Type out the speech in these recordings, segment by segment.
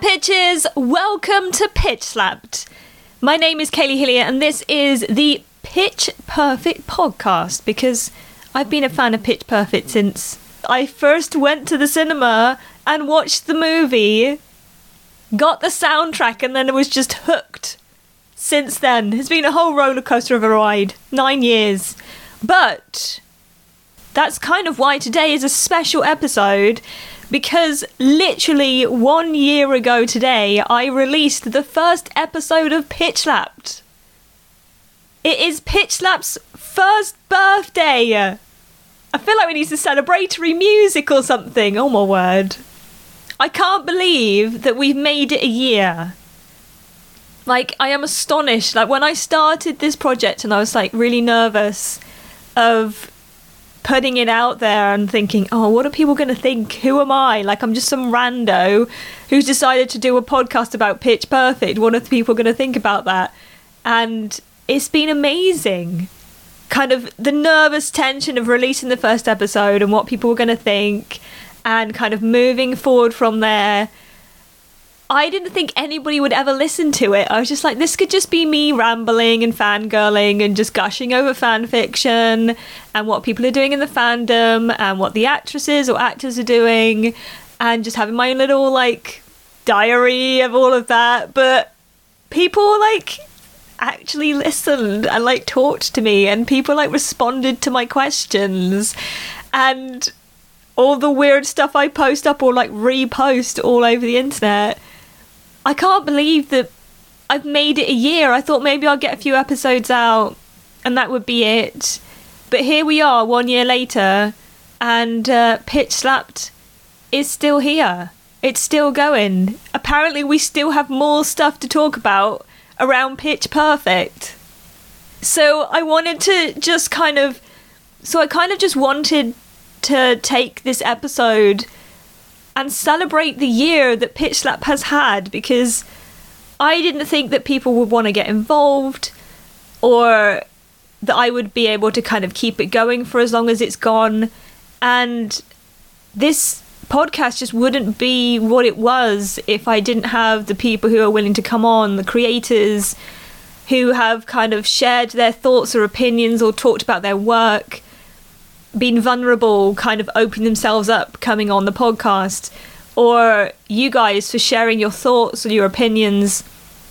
pitches! Welcome to Pitch Slapped. My name is Kaylee Hillier, and this is the Pitch Perfect podcast because I've been a fan of Pitch Perfect since I first went to the cinema and watched the movie, got the soundtrack, and then it was just hooked. Since then, it's been a whole roller coaster of a ride. Nine years. But that's kind of why today is a special episode because literally one year ago today, I released the first episode of Pitch Slapped. It is Pitch first birthday. I feel like we need some celebratory music or something. Oh my word. I can't believe that we've made it a year. Like, I am astonished. Like, when I started this project and I was like really nervous of putting it out there and thinking, oh, what are people going to think? Who am I? Like, I'm just some rando who's decided to do a podcast about Pitch Perfect. What are people going to think about that? And it's been amazing. Kind of the nervous tension of releasing the first episode and what people were going to think, and kind of moving forward from there I didn't think anybody would ever listen to it. I was just like, this could just be me rambling and fangirling and just gushing over fan fiction and what people are doing in the fandom and what the actresses or actors are doing and just having my little like diary of all of that. But people like actually listened and like talked to me and people like responded to my questions and all the weird stuff I post up or like repost all over the internet I can't believe that I've made it a year. I thought maybe I'll get a few episodes out and that would be it. But here we are, one year later, and uh, Pitch Slapped is still here. It's still going. Apparently, we still have more stuff to talk about around Pitch Perfect. So I wanted to just kind of. So I kind of just wanted to take this episode and celebrate the year that Pitch Slap has had because I didn't think that people would want to get involved or that I would be able to kind of keep it going for as long as it's gone. And this podcast just wouldn't be what it was if I didn't have the people who are willing to come on, the creators who have kind of shared their thoughts or opinions or talked about their work been vulnerable, kind of opening themselves up coming on the podcast, or you guys for sharing your thoughts or your opinions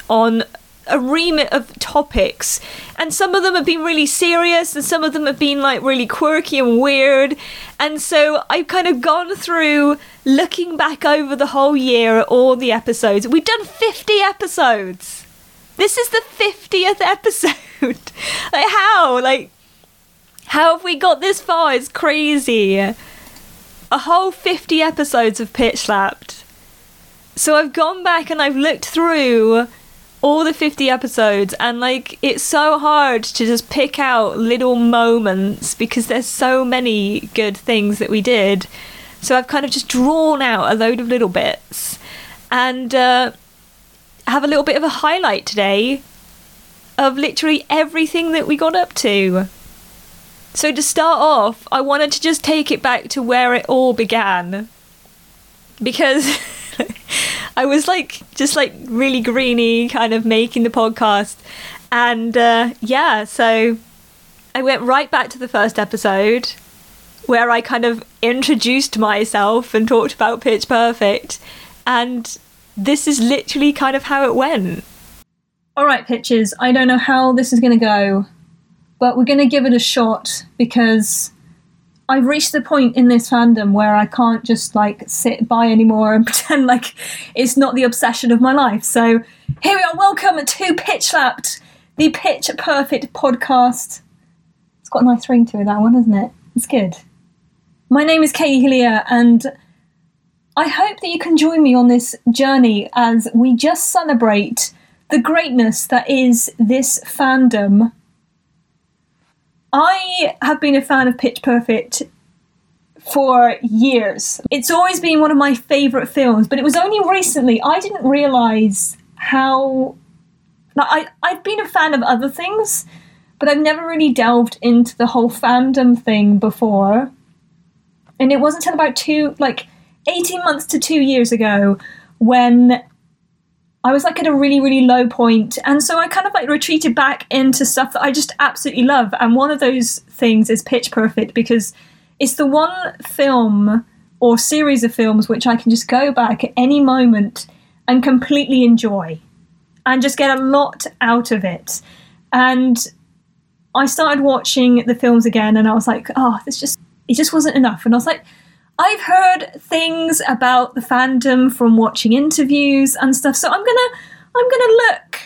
on a remit of topics. And some of them have been really serious, and some of them have been like really quirky and weird. And so I've kind of gone through looking back over the whole year at all the episodes. We've done 50 episodes. This is the 50th episode. like, how? Like, how have we got this far? It's crazy. A whole 50 episodes of Pitch Slapped. So I've gone back and I've looked through all the 50 episodes and like it's so hard to just pick out little moments because there's so many good things that we did. So I've kind of just drawn out a load of little bits and uh, have a little bit of a highlight today of literally everything that we got up to. So to start off, I wanted to just take it back to where it all began. Because I was like just like really greeny kind of making the podcast and uh, yeah, so I went right back to the first episode where I kind of introduced myself and talked about Pitch Perfect and this is literally kind of how it went. All right, pitches. I don't know how this is going to go but we're going to give it a shot because I've reached the point in this fandom where I can't just like sit by anymore and pretend like it's not the obsession of my life. So here we are. Welcome to Pitch Slapped, the Pitch Perfect podcast. It's got a nice ring to it, that one, hasn't it? It's good. My name is Katie Hillier, and I hope that you can join me on this journey as we just celebrate the greatness that is this fandom I have been a fan of Pitch Perfect for years. It's always been one of my favourite films, but it was only recently I didn't realise how. Like, I, I've been a fan of other things, but I've never really delved into the whole fandom thing before. And it wasn't until about two, like 18 months to two years ago when I was like at a really, really low point. And so I kind of like retreated back into stuff that I just absolutely love. And one of those things is Pitch Perfect because it's the one film or series of films which I can just go back at any moment and completely enjoy and just get a lot out of it. And I started watching the films again and I was like, oh, this just, it just wasn't enough. And I was like, I've heard things about the fandom from watching interviews and stuff, so I'm gonna I'm gonna look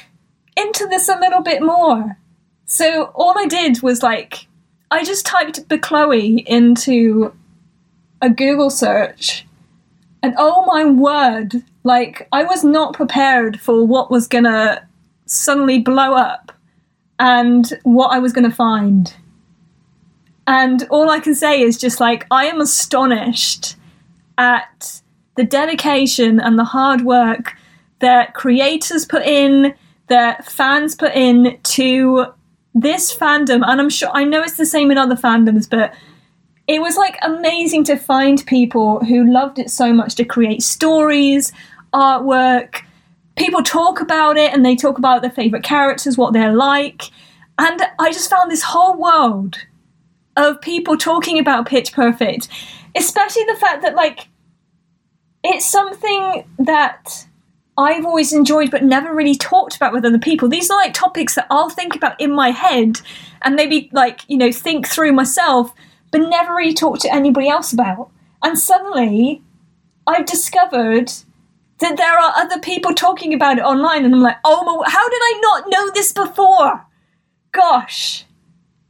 into this a little bit more. So all I did was like I just typed Bechloe into a Google search, and oh my word, like I was not prepared for what was gonna suddenly blow up and what I was gonna find. And all I can say is just like, I am astonished at the dedication and the hard work that creators put in, that fans put in to this fandom. And I'm sure, I know it's the same in other fandoms, but it was like amazing to find people who loved it so much to create stories, artwork. People talk about it and they talk about their favorite characters, what they're like. And I just found this whole world of people talking about Pitch Perfect, especially the fact that like it's something that I've always enjoyed but never really talked about with other people. These are like topics that I'll think about in my head and maybe like, you know, think through myself, but never really talk to anybody else about. And suddenly I've discovered that there are other people talking about it online and I'm like, "Oh, my, how did I not know this before?" Gosh.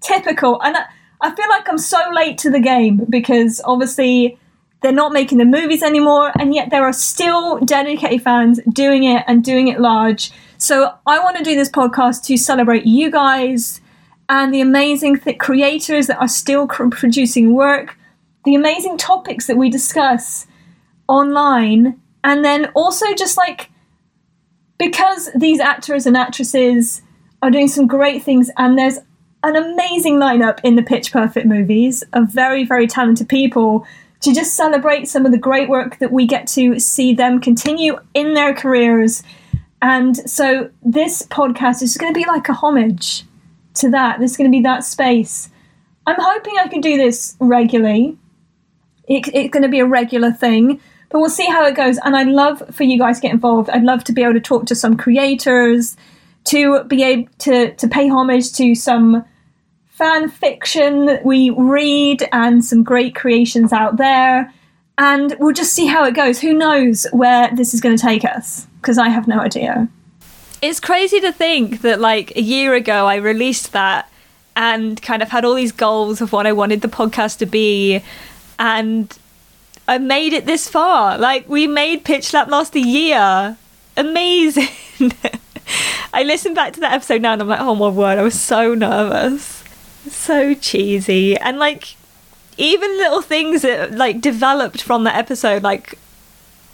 Typical. And I, I feel like I'm so late to the game because obviously they're not making the movies anymore, and yet there are still dedicated fans doing it and doing it large. So I want to do this podcast to celebrate you guys and the amazing th- creators that are still cr- producing work, the amazing topics that we discuss online, and then also just like because these actors and actresses are doing some great things, and there's an amazing lineup in the Pitch Perfect movies of very, very talented people to just celebrate some of the great work that we get to see them continue in their careers. And so this podcast is going to be like a homage to that. This is going to be that space. I'm hoping I can do this regularly. It, it's going to be a regular thing, but we'll see how it goes. And I'd love for you guys to get involved. I'd love to be able to talk to some creators, to be able to, to pay homage to some fan fiction that we read and some great creations out there. And we'll just see how it goes. Who knows where this is going to take us? Because I have no idea. It's crazy to think that, like, a year ago, I released that and kind of had all these goals of what I wanted the podcast to be. And I made it this far. Like, we made Pitch Slap last a year. Amazing. I listened back to that episode now and I'm like, oh my word, I was so nervous so cheesy. And like even little things that like developed from that episode like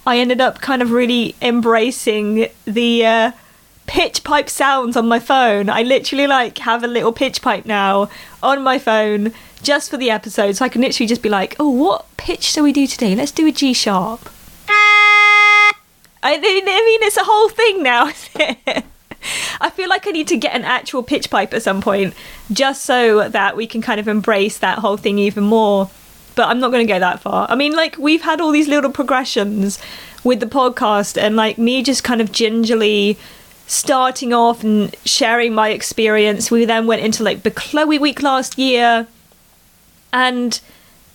i ended up kind of really embracing the uh, pitch pipe sounds on my phone. I literally like have a little pitch pipe now on my phone just for the episode. So i can literally just be like oh what pitch shall we do today? Let's do a g sharp. I mean, I mean it's a whole thing now I feel like I need to get an actual pitch pipe at some point just so that we can kind of embrace that whole thing even more. But I'm not going to go that far. I mean, like, we've had all these little progressions with the podcast, and like me just kind of gingerly starting off and sharing my experience. We then went into like the Chloe week last year, and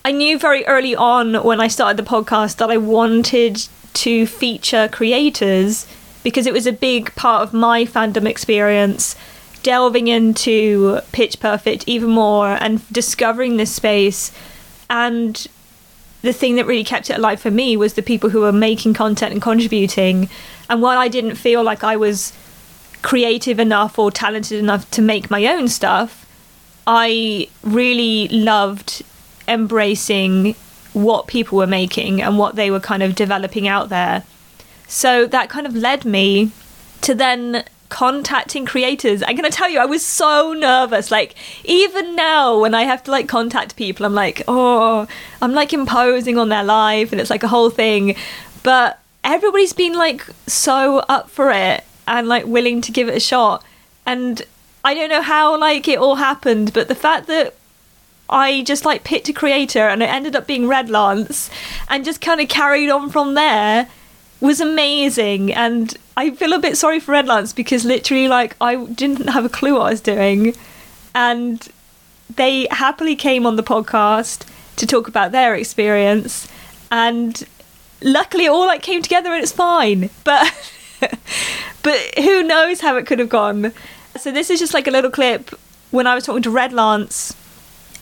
I knew very early on when I started the podcast that I wanted to feature creators because it was a big part of my fandom experience delving into Pitch Perfect even more and discovering this space. And the thing that really kept it alive for me was the people who were making content and contributing. And while I didn't feel like I was creative enough or talented enough to make my own stuff, I really loved embracing what people were making and what they were kind of developing out there. So that kind of led me to then contacting creators. I'm gonna tell you, I was so nervous. Like even now, when I have to like contact people, I'm like, oh, I'm like imposing on their life, and it's like a whole thing. But everybody's been like so up for it and like willing to give it a shot. And I don't know how like it all happened, but the fact that I just like picked a creator and it ended up being Red Lance and just kind of carried on from there was amazing. And I feel a bit sorry for Red Lance because literally, like, I didn't have a clue what I was doing. And they happily came on the podcast to talk about their experience. And luckily, it all like came together and it's fine. But. but who knows how it could have gone. So this is just like a little clip when I was talking to Red Lance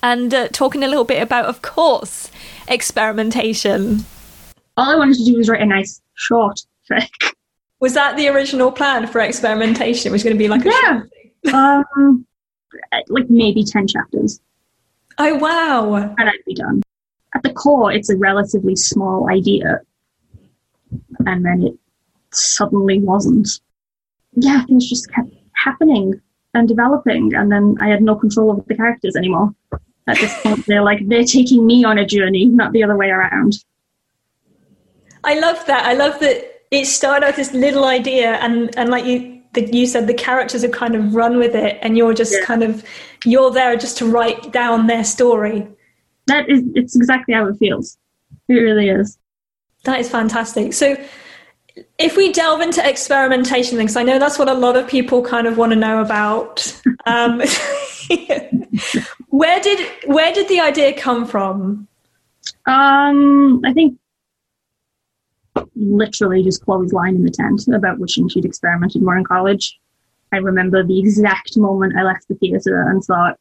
and uh, talking a little bit about, of course, experimentation. All I wanted to do was write a nice short fic. Was that the original plan for experimentation? It was going to be like a yeah. um, like maybe 10 chapters. Oh, wow. And I'd be done. At the core, it's a relatively small idea. And then it suddenly wasn't. Yeah, things just kept happening and developing, and then I had no control over the characters anymore. At this point, they're like they're taking me on a journey, not the other way around. I love that. I love that it started out this little idea, and and like you that you said, the characters have kind of run with it, and you're just yeah. kind of you're there just to write down their story. That is, it's exactly how it feels. It really is. That is fantastic. So if we delve into experimentation because I know that's what a lot of people kind of want to know about. Um, where did where did the idea come from? Um, I think literally just Chloe's line in the tent about wishing she'd experimented more in college. I remember the exact moment I left the theatre and thought,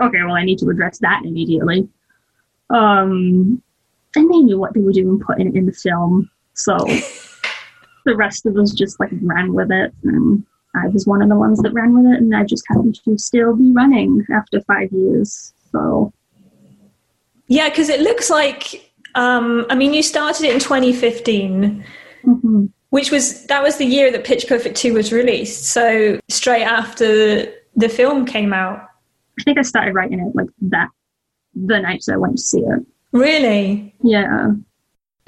okay, well, I need to address that immediately. Um, and they knew what they were doing putting it in the film, so the rest of us just like ran with it and I was one of the ones that ran with it and I just happened to still be running after five years. So Yeah, because it looks like um I mean you started it in 2015. Mm-hmm. Which was that was the year that Pitch Perfect 2 was released. So straight after the film came out. I think I started writing it like that the night that I went to see it. Really? Yeah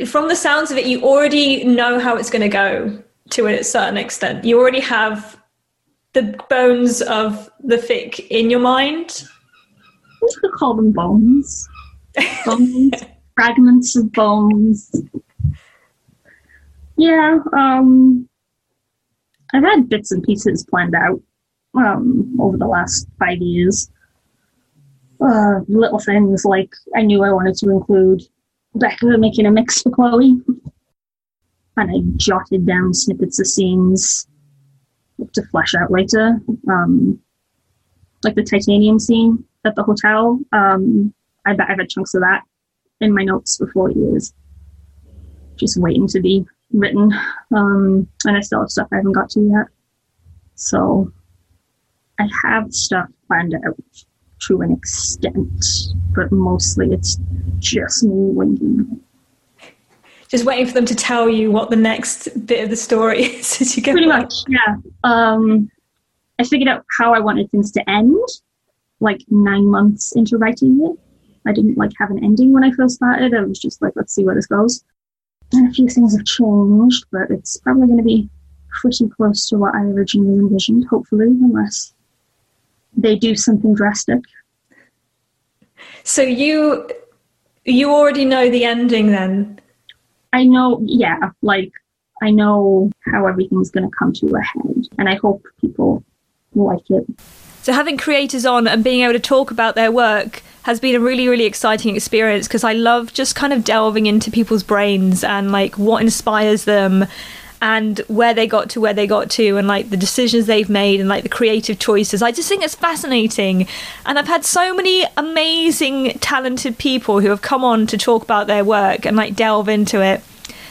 from the sounds of it, you already know how it's going to go to a certain extent. You already have the bones of the fic in your mind. Could call them bones. Bones, fragments of bones. Yeah, um, I've had bits and pieces planned out um, over the last five years. Uh, little things like I knew I wanted to include Beca making a mix for Chloe. And I jotted down snippets of scenes to flesh out later. Um, like the titanium scene at the hotel. Um, I bet I've had chunks of that in my notes for four years. Just waiting to be written. Um, and I still have stuff I haven't got to yet. So I have stuff planned out to an extent, but mostly it's just me waiting. Just waiting for them to tell you what the next bit of the story is as you go. Pretty much, yeah. Um, I figured out how I wanted things to end, like nine months into writing it. I didn't like have an ending when I first started. I was just like, let's see where this goes. And a few things have changed, but it's probably going to be pretty close to what I originally envisioned, hopefully, unless they do something drastic. So you you already know the ending then? I know, yeah, like I know how everything's going to come to a head, and I hope people like it. So having creators on and being able to talk about their work has been a really really exciting experience because I love just kind of delving into people's brains and like what inspires them and where they got to where they got to and like the decisions they've made and like the creative choices. I just think it's fascinating. And I've had so many amazing, talented people who have come on to talk about their work and like delve into it.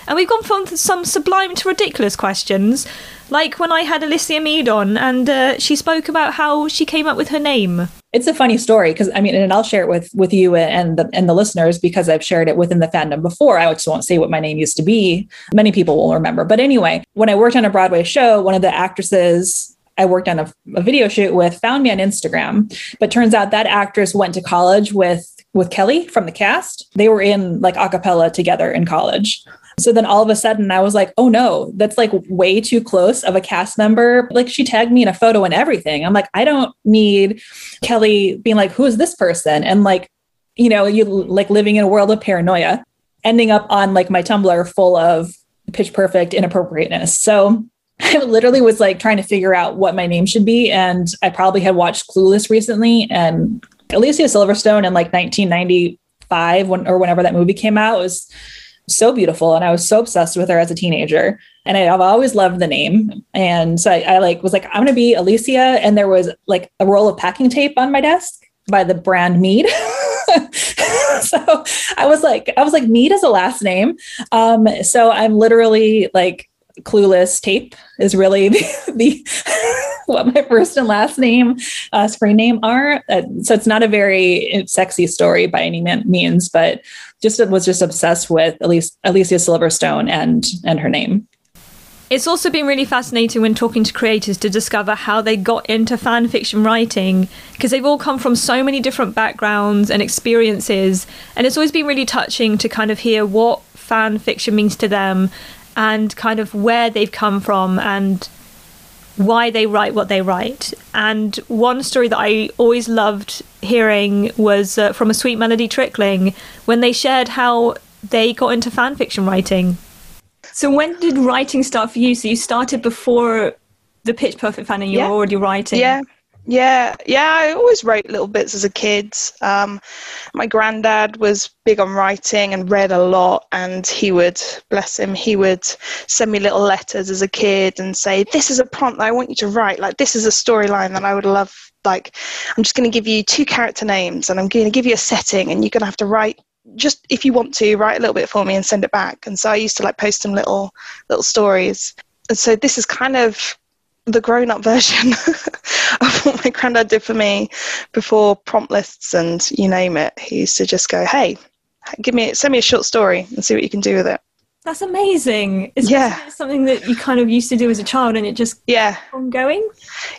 And we've gone from some sublime to ridiculous questions, like when I had Alicia Mead on and uh, she spoke about how she came up with her name it's a funny story because I mean, and I'll share it with with you and the and the listeners because I've shared it within the fandom before. I just won't say what my name used to be. Many people will remember. But anyway, when I worked on a Broadway show, one of the actresses I worked on a, a video shoot with found me on Instagram. But turns out that actress went to college with with Kelly from the cast. They were in like a cappella together in college. So then all of a sudden I was like, oh no, that's like way too close of a cast member. Like she tagged me in a photo and everything. I'm like, I don't need Kelly being like, who is this person? And like, you know, you like living in a world of paranoia, ending up on like my Tumblr full of pitch perfect inappropriateness. So I literally was like trying to figure out what my name should be. And I probably had watched Clueless recently and Alicia Silverstone in like 1995 when, or whenever that movie came out was so beautiful. And I was so obsessed with her as a teenager. And I, have always loved the name. And so I, I like was like, I'm to be Alicia. And there was like a roll of packing tape on my desk by the brand Mead. so I was like, I was like, Mead is a last name. Um, so I'm literally like clueless tape is really the, the what my first and last name uh, screen name are. Uh, so it's not a very sexy story by any means but just was just obsessed with at least alicia silverstone and and her name. It's also been really fascinating when talking to creators to discover how they got into fan fiction writing because they've all come from so many different backgrounds and experiences and it's always been really touching to kind of hear what fan fiction means to them and kind of where they've come from and why they write what they write. And one story that I always loved hearing was uh, from a Sweet Melody Trickling when they shared how they got into fan fiction writing. So when did writing start for you? So you started before the Pitch Perfect fan and you yeah. were already writing. Yeah. Yeah, yeah, I always wrote little bits as a kid. Um, my granddad was big on writing and read a lot, and he would, bless him, he would send me little letters as a kid and say, This is a prompt that I want you to write. Like, this is a storyline that I would love. Like, I'm just going to give you two character names and I'm going to give you a setting, and you're going to have to write just if you want to write a little bit for me and send it back and so i used to like post them little little stories and so this is kind of the grown up version of what my granddad did for me before prompt lists and you name it. He used to just go, Hey, give me send me a short story and see what you can do with it. That's amazing. Is yeah. something that you kind of used to do as a child and it just yeah ongoing?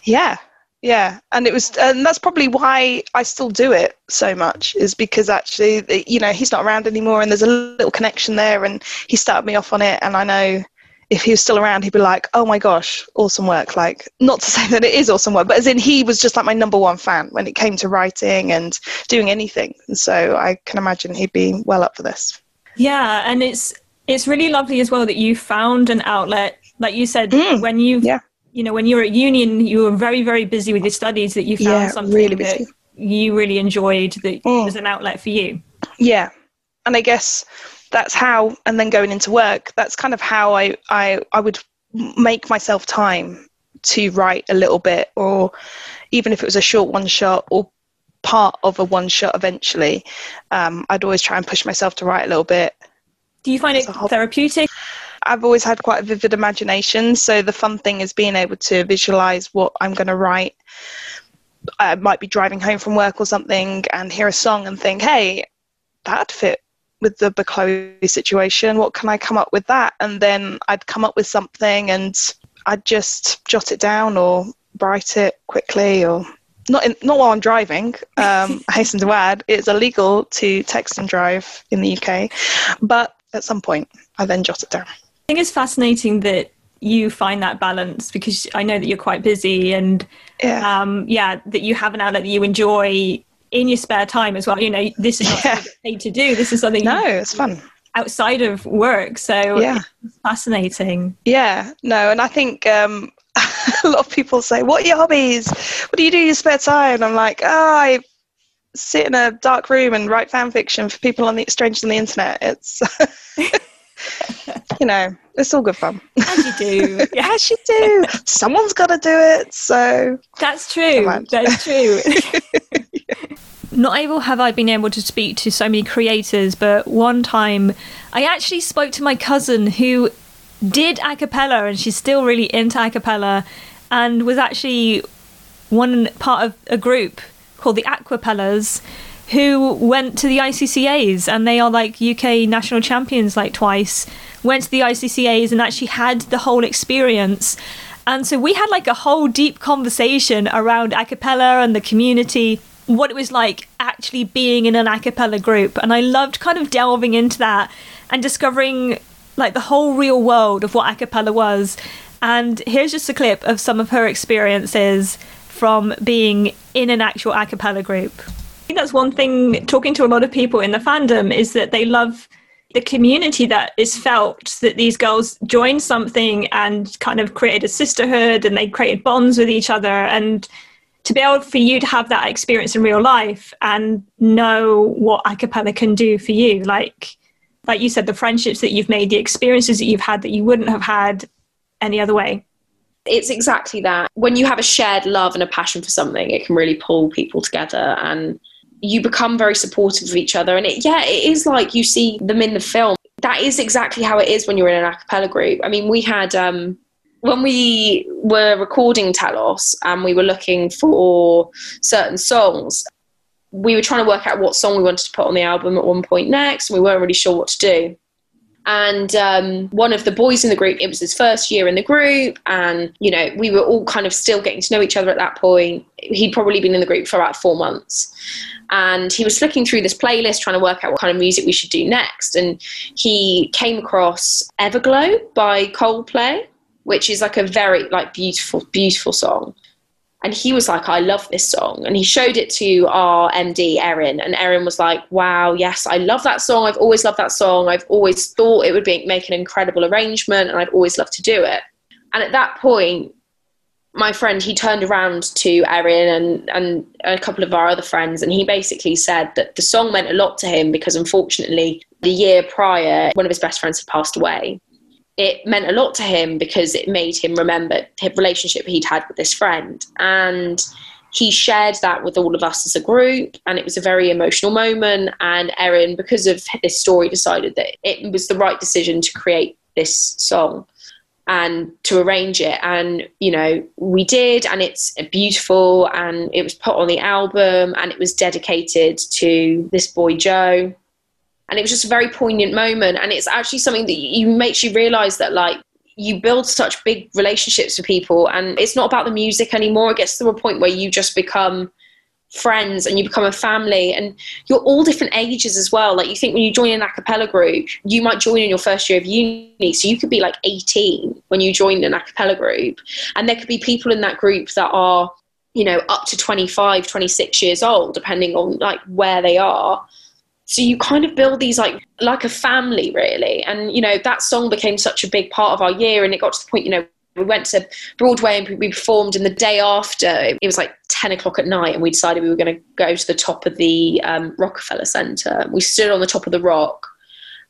Yeah. Yeah, and it was, and that's probably why I still do it so much. Is because actually, you know, he's not around anymore, and there's a little connection there, and he started me off on it, and I know if he was still around, he'd be like, "Oh my gosh, awesome work!" Like, not to say that it is awesome work, but as in he was just like my number one fan when it came to writing and doing anything. And so I can imagine he'd be well up for this. Yeah, and it's it's really lovely as well that you found an outlet, like you said, mm, when you yeah. you know when you were at union, you were very very busy with your studies. That you found yeah, something really that you really enjoyed that mm. was an outlet for you. Yeah, and I guess that's how and then going into work that's kind of how i i, I would make myself time to write a little bit or even if it was a short one shot or part of a one shot eventually um, i'd always try and push myself to write a little bit. Do you find it therapeutic? I've always had quite a vivid imagination so the fun thing is being able to visualize what i'm going to write. I might be driving home from work or something and hear a song and think hey that fit with the Chloe situation. What can I come up with that? And then I'd come up with something and I'd just jot it down or write it quickly or not in, not while I'm driving. Um, I hasten to add, it's illegal to text and drive in the UK, but at some point I then jot it down. I think it's fascinating that you find that balance because I know that you're quite busy and yeah, um, yeah that you have an outlet that you enjoy in your spare time as well. You know, this is not yeah. paid to do. This is something. No, it's fun outside of work. So yeah, fascinating. Yeah, no, and I think um, a lot of people say, "What are your hobbies? What do you do in your spare time?" And I'm like, "Oh, I sit in a dark room and write fan fiction for people on the strangers on the internet." It's you know, it's all good fun. As you do. Yeah. As you do. Someone's got to do it. So that's true. That's true. Not able have I been able to speak to so many creators, but one time I actually spoke to my cousin who did a cappella and she's still really into a cappella and was actually one part of a group called the Aquapellas who went to the ICCAs and they are like UK national champions like twice went to the ICCAs and actually had the whole experience. And so we had like a whole deep conversation around a cappella and the community what it was like actually being in an a cappella group. And I loved kind of delving into that and discovering like the whole real world of what a cappella was. And here's just a clip of some of her experiences from being in an actual a cappella group. I think that's one thing talking to a lot of people in the fandom is that they love the community that is felt that these girls joined something and kind of created a sisterhood and they created bonds with each other and to be able for you to have that experience in real life and know what a cappella can do for you. Like like you said the friendships that you've made the experiences that you've had that you wouldn't have had any other way. It's exactly that. When you have a shared love and a passion for something it can really pull people together and you become very supportive of each other. And it yeah it is like you see them in the film. That is exactly how it is when you're in an a cappella group. I mean we had um when we were recording Talos and we were looking for certain songs, we were trying to work out what song we wanted to put on the album at one point next, and we weren't really sure what to do. And um, one of the boys in the group, it was his first year in the group, and you know we were all kind of still getting to know each other at that point. He'd probably been in the group for about four months, and he was flicking through this playlist trying to work out what kind of music we should do next. And he came across Everglow by Coldplay, which is like a very like beautiful, beautiful song. And he was like, I love this song. And he showed it to our MD, Erin. And Erin was like, wow, yes, I love that song. I've always loved that song. I've always thought it would be, make an incredible arrangement and I'd always love to do it. And at that point, my friend, he turned around to Erin and, and a couple of our other friends, and he basically said that the song meant a lot to him because unfortunately, the year prior, one of his best friends had passed away it meant a lot to him because it made him remember the relationship he'd had with this friend. And he shared that with all of us as a group and it was a very emotional moment. And erin because of this story decided that it was the right decision to create this song and to arrange it. And you know we did and it's beautiful and it was put on the album and it was dedicated to this boy joe and it was just a very poignant moment. And it's actually something that you makes you realize that like you build such big relationships with people. And it's not about the music anymore. It gets to a point where you just become friends and you become a family. And you're all different ages as well. Like you think when you join an a cappella group you might join in your first year of uni. So you could be like 18 when you join an a cappella group. And there could be people in that group that are you know up to 25 26 years old depending on like where they are so you kind of build these like like a family really. And you know that song became such a big part of our year and it got to the point you know we went to broadway and we performed and the day after it was like 10 o'clock at night and we decided we were going to go to the top of the um, rockefeller center we stood on the top of the rock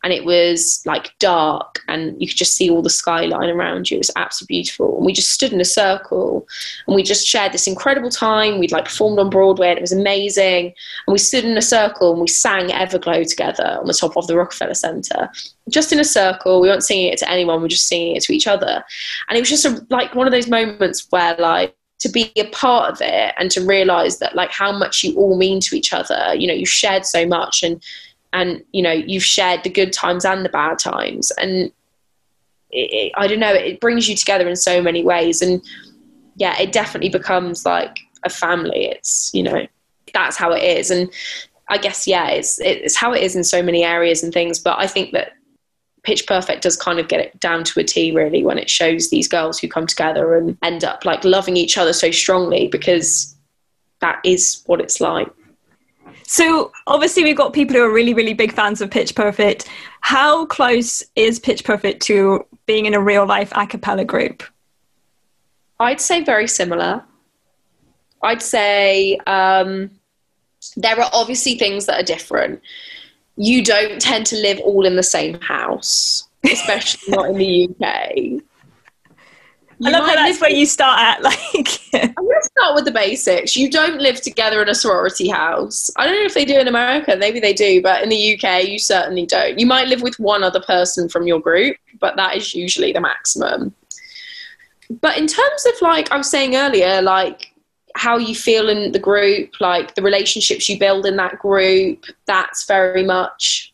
and it was like dark and you could just see all the skyline around you. It was absolutely beautiful. And we just stood in a circle and we just shared this incredible time. We'd like performed on Broadway and it was amazing. And we stood in a circle and we sang Everglow together on the top of the Rockefeller Center. Just in a circle. We weren't singing it to anyone, we were just singing it to each other. And it was just a, like one of those moments where like to be a part of it and to realize that like how much you all mean to each other you know you shared so much and and you know you've shared the good times and the bad times. And it, it, i don't know it brings you together in so many ways. And yeah it definitely becomes like a family. It's you know that's how it is. And i guess yeah it's it's how it is in so many areas and things. But i think that pitch perfect does kind of get it down to a t really when it shows these girls who come together and end up like loving each other so strongly because that is what it's like so obviously we've got people who are really, really big fans of Pitch Perfect. How close is Pitch Perfect to being in a real life a cappella group? I'd say very similar. I'd say um, there are obviously things that are different. You don't tend to live all in the same house, especially not in the UK. You I love how that's where you start at. Like, I'm going to start with the basics. You don't live together in a sorority house. I don't know if they do in America. Maybe they do, but in the UK, you certainly don't. You might live with one other person from your group, but that is usually the maximum. But in terms of like I was saying earlier, like how you feel in the group, like the relationships you build in that group, that's very much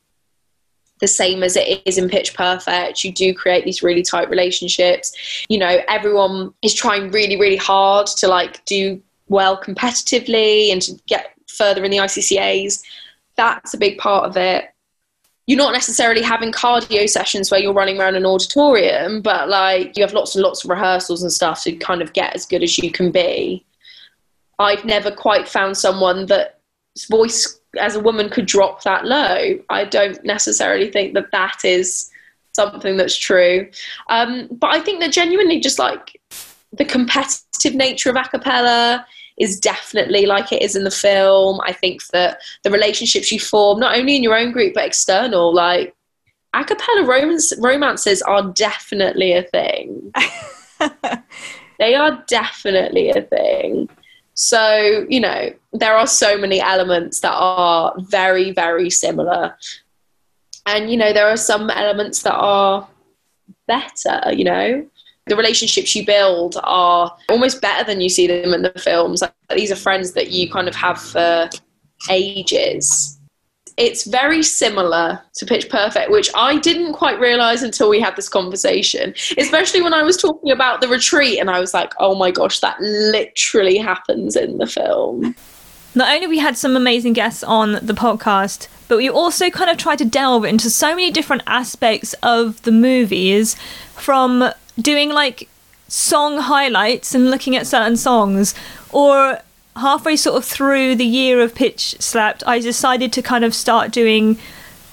the same as it is in Pitch Perfect. You do create these really tight relationships. You know, everyone is trying really, really hard to like do well competitively and to get further in the ICCAs. That's a big part of it. you're not necessarily having cardio sessions where you're running around an auditorium, but like you have lots and lots of rehearsals and stuff to kind of get as good as you can be. I've never quite found someone that voice as a woman could drop that low. I don't necessarily think that that is something that's true. Um, but I think that genuinely just like the competitive nature of a cappella is definitely like it is in the film. I think that the relationships you form, not only in your own group but external, like a cappella romance, romances are definitely a thing. they are definitely a thing. So, you know, there are so many elements that are very, very similar. And, you know, there are some elements that are better, you know. The relationships you build are almost better than you see them in the films. Like, these are friends that you kind of have for ages it's very similar to Pitch Perfect, which I didn't quite realize until we had this conversation, especially when I was talking about the retreat and I was like, oh my gosh, that literally happens in the film. Not only we had some amazing guests on the podcast, but we also kind of tried to delve into so many different aspects of the movies from doing like song highlights and looking at certain songs or halfway sort of through the year of Pitch Slapped, I decided to kind of start doing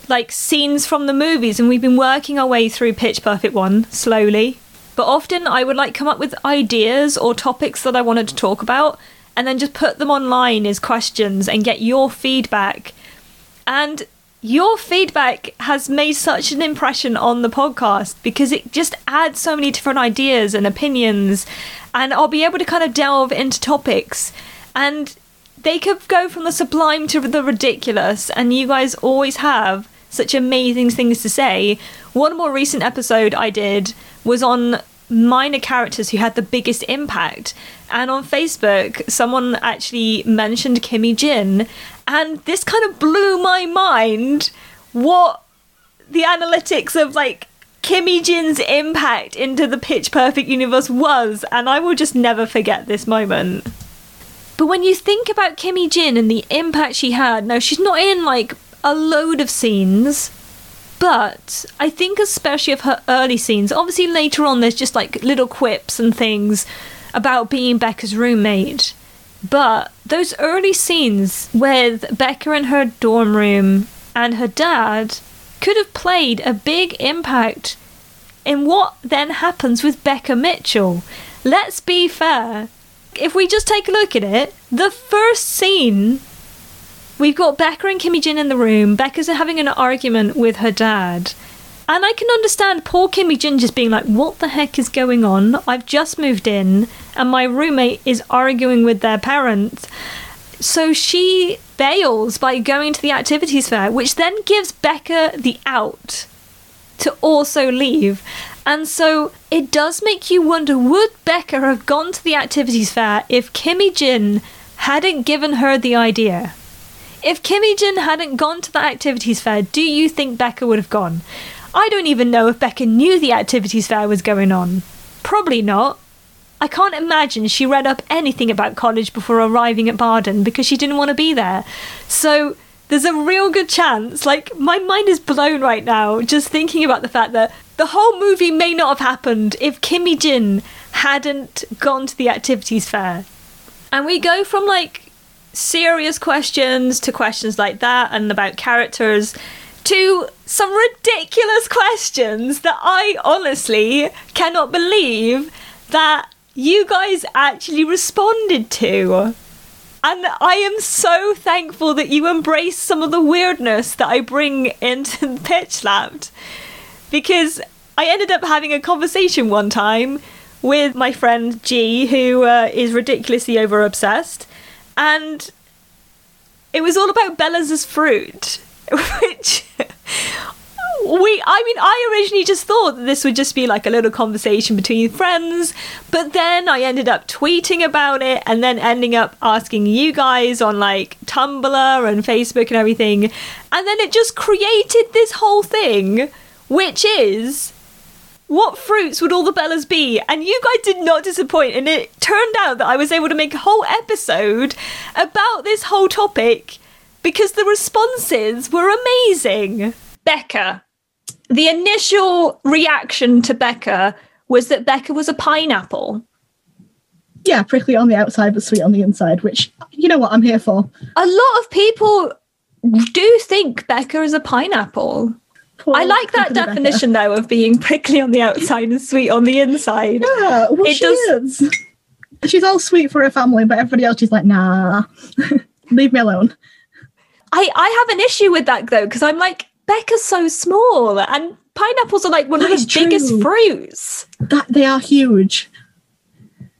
like scenes from the movies, and we've been working our way through Pitch Perfect 1 slowly. But often I would like come up with ideas or topics that I wanted to talk about and then just put them online as questions and get your feedback. And your feedback has made such an impression on the podcast because it just adds so many different ideas and opinions and I'll be able to kind of delve into topics and they could go from the sublime to the ridiculous, and you guys always have such amazing things to say. One more recent episode I did was on minor characters who had the biggest impact. And on Facebook, someone actually mentioned Kimmy Jin, and this kind of blew my mind what the analytics of like Kimmy Jin's impact into the Pitch Perfect universe was, and I will just never forget this moment. But when you think about Kimmy Jin and the impact she had, now she's not in like a load of scenes, but I think especially of her early scenes. Obviously, later on, there's just like little quips and things about being Beca's roommate. But those early scenes with Beca in her dorm room and her dad could have played a big impact in what then happens with Beca Mitchell. Let's be fair, if we just take a look at it, the first scene, we've got Beca and Kimmy Jin in the room. Beca's having an argument with her dad. And I can understand poor Kimmy Jin just being like, what the heck is going on? I've just moved in and my roommate is arguing with their parents. So she bails by going to the activities fair, which then gives Beca the out to also leave. And so it does make you wonder would Beca have gone to the activities fair if Kimmy Jin hadn't given her the idea? If Kimmy Jin hadn't gone to the activities fair, do you think Beca would have gone? I don't even know if Beca knew the activities fair was going on. Probably not. I can't imagine she read up anything about college before arriving at Barden because she didn't want to be there. So there's a real good chance, like, my mind is blown right now just thinking about the fact that the whole movie may not have happened if Kimmy Jin hadn't gone to the activities fair. And we go from like serious questions to questions like that and about characters to some ridiculous questions that I honestly cannot believe that you guys actually responded to. And I am so thankful that you embrace some of the weirdness that I bring into Pitch Slapped because I ended up having a conversation one time with my friend G, who uh, is ridiculously over obsessed, and it was all about Bella's fruit, which we I mean I originally just thought this would just be like a little conversation between friends, but then I ended up tweeting about it and then ending up asking you guys on like Tumblr and Facebook and everything. And then it just created this whole thing which is what fruits would all the Bellas be? And you guys did not disappoint. And it turned out that I was able to make a whole episode about this whole topic because the responses were amazing. Beca. The initial reaction to Beca was that Beca was a pineapple. Yeah, prickly on the outside but sweet on the inside, which you know what I'm here for. A lot of people do think Beca is a pineapple. Poor I like that definition though of being prickly on the outside and sweet on the inside. Yeah, well, It she does- is. She's all sweet for her family, but everybody else she's like, nah, leave me alone. I, I have an issue with that though, because I'm like, Beca's so small and pineapples are like one That of the biggest true. fruits. That they are huge.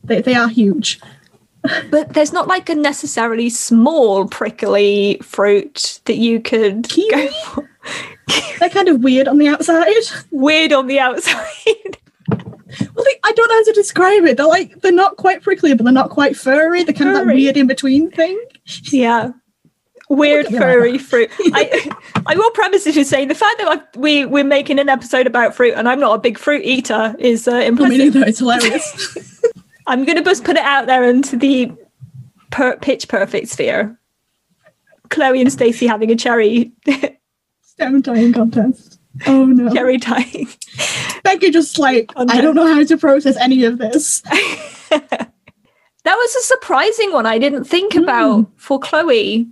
They they are huge. But there's not like a necessarily small prickly fruit that you could go for. They're kind of weird on the outside. Weird on the outside. Well, they, I don't know how to describe it. They're like they're not quite prickly, but they're not quite furry. They're kind of that weird in between thing. yeah. Weird me like furry fruit. I I will premise this with saying the fact that I've, we we're making an episode about fruit and I'm not a big fruit eater is uh, I mean, impressive. either it's hilarious. I'm going to just put it out there into the per- pitch perfect sphere. Chloe and Stacie having a cherry Stem tying contest. Oh no, cherry tying. Beca just like I don't know how to process any of this. that was a surprising one. I didn't think Hmm. about for Chloe.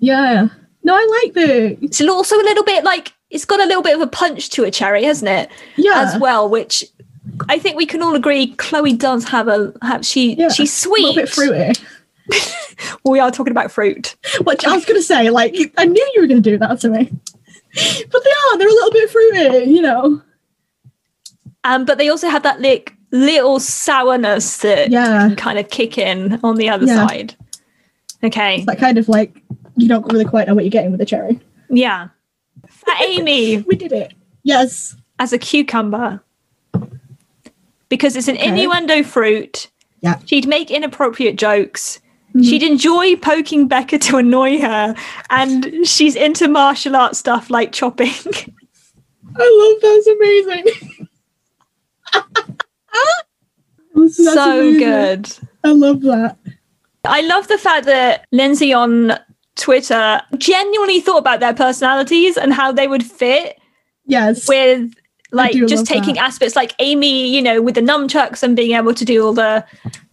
Yeah, no, I like the It's also a little bit like it's got a little bit of a punch to a cherry, hasn't it? yeah As well, which I think we can all agree Chloe does have a have she Yeah, she's a little sweet. bit fruity. We are talking about fruit. What I was gonna say, like I knew you were gonna do that to me, but they are. They're a little bit fruity, you know. Um, but they also have that like little sourness that Yeah. can kind of kick in on the other Yeah. side. Okay. It's that kind of like you don't really quite know what you're getting with a cherry. Yeah. Fat Amy We did it. Yes. as a cucumber. Because it's an Okay. innuendo fruit. Yeah. She'd make inappropriate jokes. She'd mm-hmm. enjoy poking Beca to annoy her. And she's into martial arts stuff like chopping. I love that's amazing. That's so amazing. good. I love that. I love the fact that Lindsay on Twitter genuinely thought about their personalities and how they would fit Yes. with like just taking that. aspects like Amy, you know, with the nunchucks and being able to do all the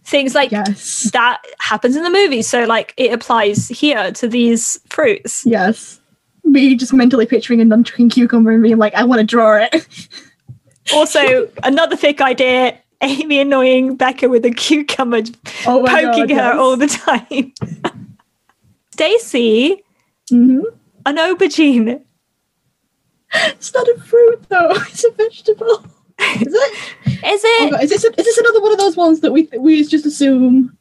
things like yes. that happens in the movie. So like it applies here to these fruits. Yes. Me just mentally picturing a nunchucking cucumber and being like, I want to draw it. Also, another thick idea. Amy annoying Beca with a cucumber Oh poking God, her yes. all the time. Stacie, Mhm. an aubergine. It's not a fruit though. It's a vegetable. Is it? Is Oh it? God, is this is this another one of those ones that we we just assume?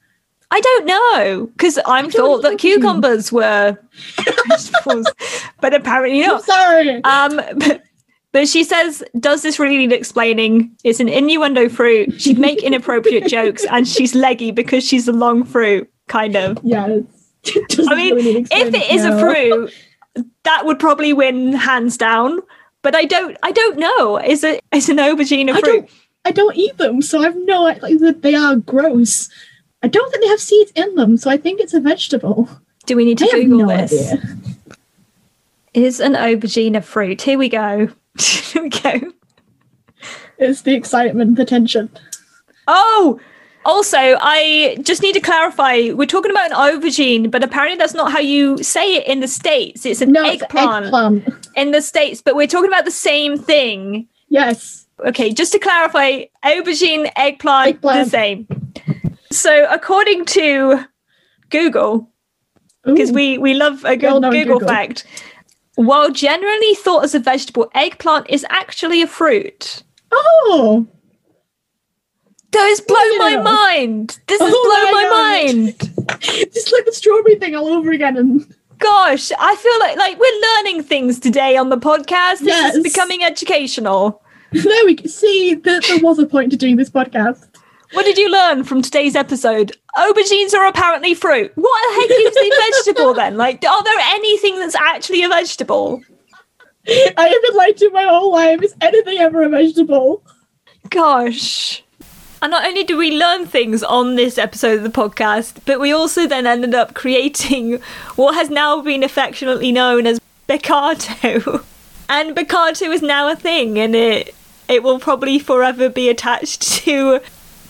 I don't know because I'm thought that cucumbers were vegetables, but apparently I'm not. sorry. Um, but, but she says, "Does this really need explaining? It's an innuendo fruit. She'd make inappropriate jokes, and she's leggy because she's a long fruit, kind of. yes. I mean, if it is a fruit, that would probably win hands down. But I don't, I don't know. Is it is an aubergine a I fruit? don't, I don't eat them, so I've no like they are gross. I don't think they have seeds in them, so I think it's a vegetable. Do we need to I Google no this? idea. Is an aubergine a fruit? Here we go. Here we go. It's the excitement, the tension. Oh, also, I just need to clarify. We're talking about an aubergine, but apparently that's not how you say it in the states. It's an No, it's eggplant, eggplant. In the states, but we're talking about the same thing. Yes. Okay, just to clarify, aubergine, eggplant, Eggplant. the same. So, according to Google, because we we love a good know Google, Google. fact. While generally thought as a vegetable, eggplant is actually a fruit. Oh. Does blow my mind. This has Oh blown my my mind. It's like the strawberry thing all over again and Gosh, I feel like like we're learning things today on the podcast. This Yes. is becoming educational. there we can see that there was a point to doing this podcast. What did you learn from today's episode? Aubergines are apparently fruit. What the heck is a vegetable then? Like, are there anything that's actually a vegetable? I have been lied to my whole life. Is anything ever a vegetable? Gosh. And not only do we learn things on this episode of the podcast, but we also then ended up creating what has now been affectionately known as Beccato. and Bakato is now a thing, and it it will probably forever be attached to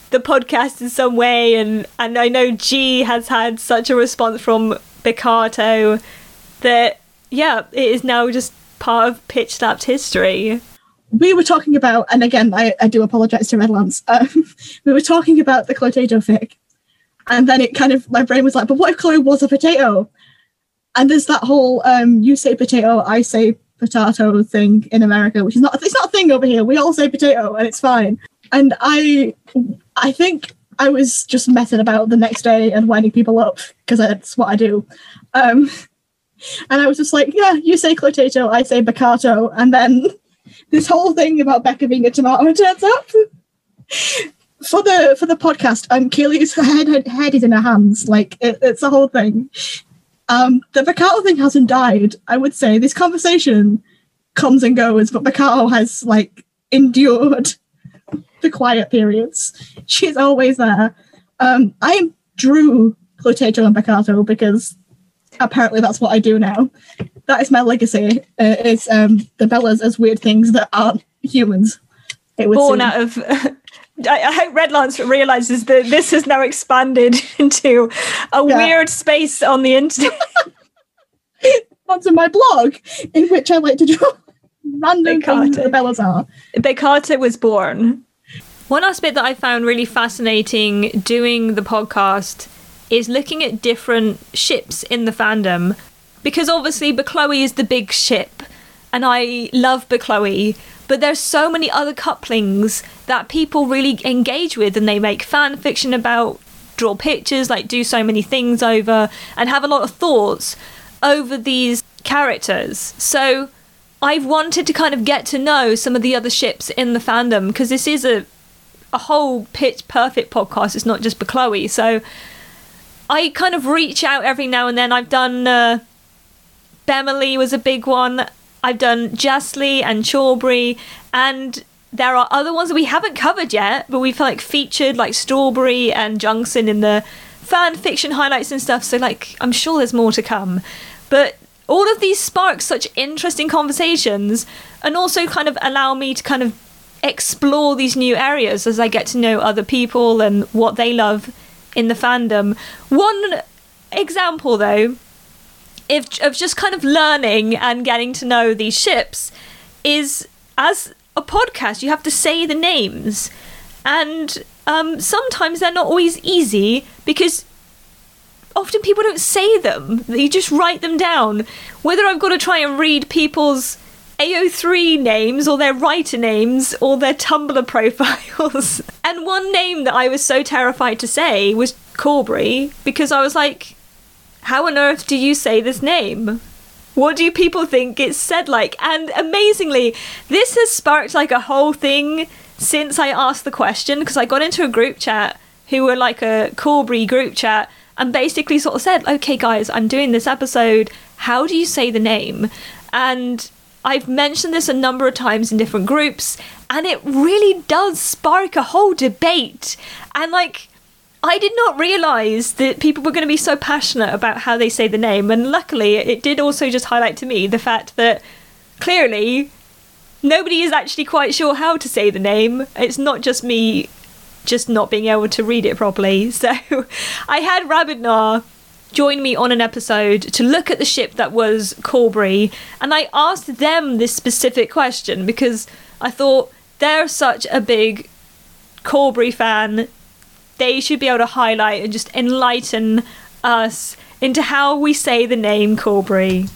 the podcast in some way. And and I know G has had such a response from Bakato that yeah, it is now just part of Pitch Slapped history. We were talking about, and again, I, I do apologize to Redlands. Um, we were talking about the potato fic, and then it kind of my brain was like, but what if Chloe was a potato? And there's that whole um, you say potato, I say potato thing in America, which is not it's not a thing over here. We all say potato, and it's fine. And I, I think I was just messing about the next day and winding people up because that's what I do. Um, and I was just like, yeah, you say potato, I say bacato, and then this whole thing about Beca being a tomato turns up. For the for the podcast, um, Kaylee's head, head head is in her hands. Like it, it's the whole thing. Um, the Bacato thing hasn't died. I would say this conversation comes and goes, but Bacato has like endured the quiet periods. She's always there. Um, I drew Potato and Bacato because apparently that's what I do now. That is my legacy. Uh, is um, the Bellas as weird things that aren't humans. It would Born seem. out of. I, I hope Red Lance realizes that this has now expanded into a Yeah. weird space on the internet. onto my blog, in which I like to draw random things that the Bellas are. Becata was born. One aspect that I found really fascinating doing the podcast is looking at different ships in the fandom. Because obviously Chloe is the big ship, and I love Chloe, but there's so many other couplings that people really engage with and they make fan fiction about, draw pictures, like do so many things over, and have a lot of thoughts over these characters. So I've wanted to kind of get to know some of the other ships in the fandom because this is a a whole pitch perfect podcast. It's not just Chloe. So I kind of reach out every now and then. I've done uh, Bemily was a big one. I've done Jessley and Chaubrey, and there are other ones that we haven't covered yet, but we've like featured like Strawberry and Jungson in the fan fiction highlights and stuff. So like I'm sure there's more to come. But all of these spark such interesting conversations and also kind of allow me to kind of explore these new areas as I get to know other people and what they love in the fandom. One example though if, of just kind of learning and getting to know these ships is as a podcast you have to say the names. And um, sometimes they're not always easy because often people don't say them. You just write them down. Whether i've got to try and read people's AO3 names or their writer names or their Tumblr profiles. and one name that I was so terrified to say was Corbury because I was like, how on earth do you say this name? What do people think it's said like? And amazingly, this has sparked like a whole thing since I asked the question because I got into a group chat who were like a Corbury group chat and basically sort of said, okay, guys, I'm doing this episode. How do you say the name? And I've mentioned this a number of times in different groups, and it really does spark a whole debate. And like, I did not realize that people were going to be so passionate about how they say the name. And luckily, it did also just highlight to me the fact that clearly nobody is actually quite sure how to say the name. It's not just me just not being able to read it properly. So I had Rabidnar join me on an episode to look at the ship that was Corbury, and I asked them this specific question because I thought they're such a big Corbury fan. They should be able to highlight and just enlighten us into how we say the name Corbury.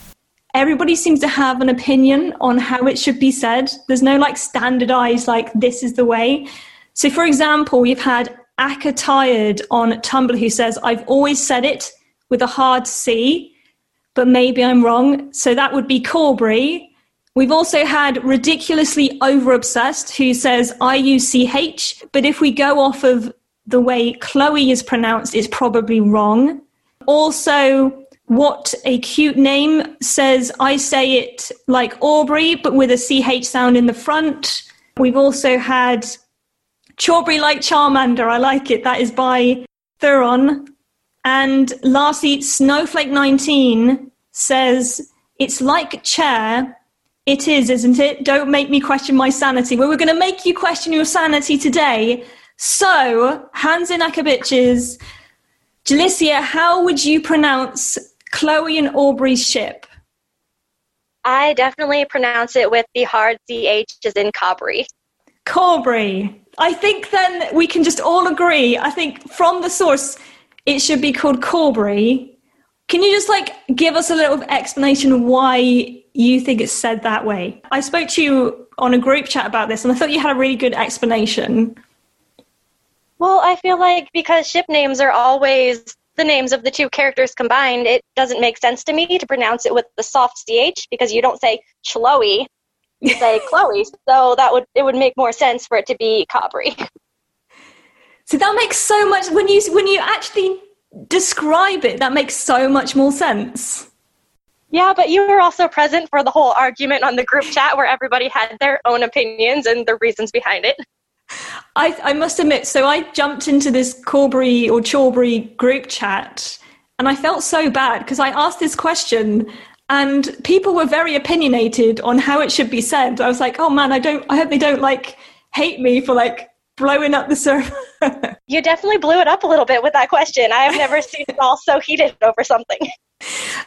Everybody seems to have an opinion on how it should be said. There's no like standardized, like, this is the way. So, for example, we've had Aka Tired on Tumblr who says, I've always said it with a hard C, but maybe I'm wrong. So that would be Corbury. We've also had Ridiculously Over Obsessed who says IUCH, but if we go off of the way Chloe is pronounced, is probably wrong. Also, What a Cute Name says I say it like Aubrey, but with a CH sound in the front. We've also had Chaubrey like Charmander. I like it. That is by Thuron. And lastly, Snowflake19 says, It's like chair, It is, isn't it? Don't make me question my sanity. Well, we're going to make you question your sanity today. So, hands in. Jalicia, how would you pronounce Chloe and Aubrey's ship? I definitely pronounce it with the hard CH as in Cobry. Cobry. I think then we can just all agree. I think from the source, it should be called Corbury. Can you just like give us a little explanation why you think it's said that way? I spoke to you on a group chat about this and I thought you had a really good explanation. Well, I feel like because ship names are always the names of the two characters combined, it doesn't make sense to me to pronounce it with the soft ch because you don't say Chloe, you say Chloe. So that would it would make more sense for it to be Cobry. So that makes so much when you when you actually describe it. That makes so much more sense. Yeah, but you were also present for the whole argument on the group chat where everybody had their own opinions and the reasons behind it. I, I must admit, so I jumped into this Corbury or Chaubury group chat and I felt so bad because I asked this question and people were very opinionated on how it should be said. I was like, oh man, I don't, I hope they don't like hate me for like blowing up the server. you definitely blew it up a little bit with that question. I have never seen it all so heated over something.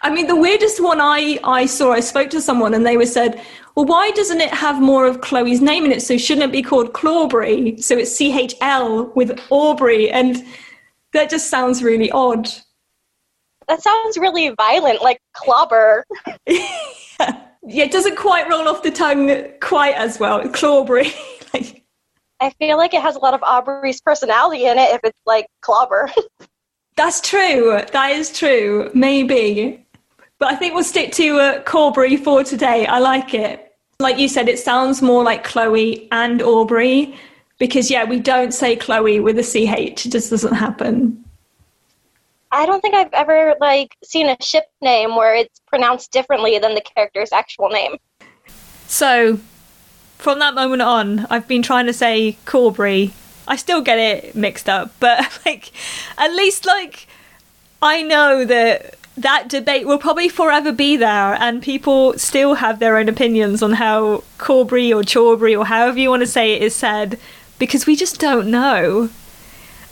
I mean, the weirdest one I, I saw, I spoke to someone and they were said, well, why doesn't it have more of Chloe's name in it? So shouldn't it be called Clawberry? So it's C H L with Aubrey. And that just sounds really odd. That sounds really violent, like clobber. yeah. yeah, it doesn't quite roll off the tongue quite as well. Clawbury. I feel like it has a lot of Aubrey's personality in it if it's like clobber. That's true. That is true. Maybe. But I think we'll stick to uh, Corbury for today. I like it. Like you said, it sounds more like Chloe and Aubrey because, yeah, we don't say Chloe with a CH. It just doesn't happen. I don't think I've ever like seen a ship name where it's pronounced differently than the character's actual name. So, from that moment on, I've been trying to say Corbury I still get it mixed up, but like at least like I know that that debate will probably forever be there and people still have their own opinions on how Corbury or Chaubury or however you want to say it is said because we just don't know.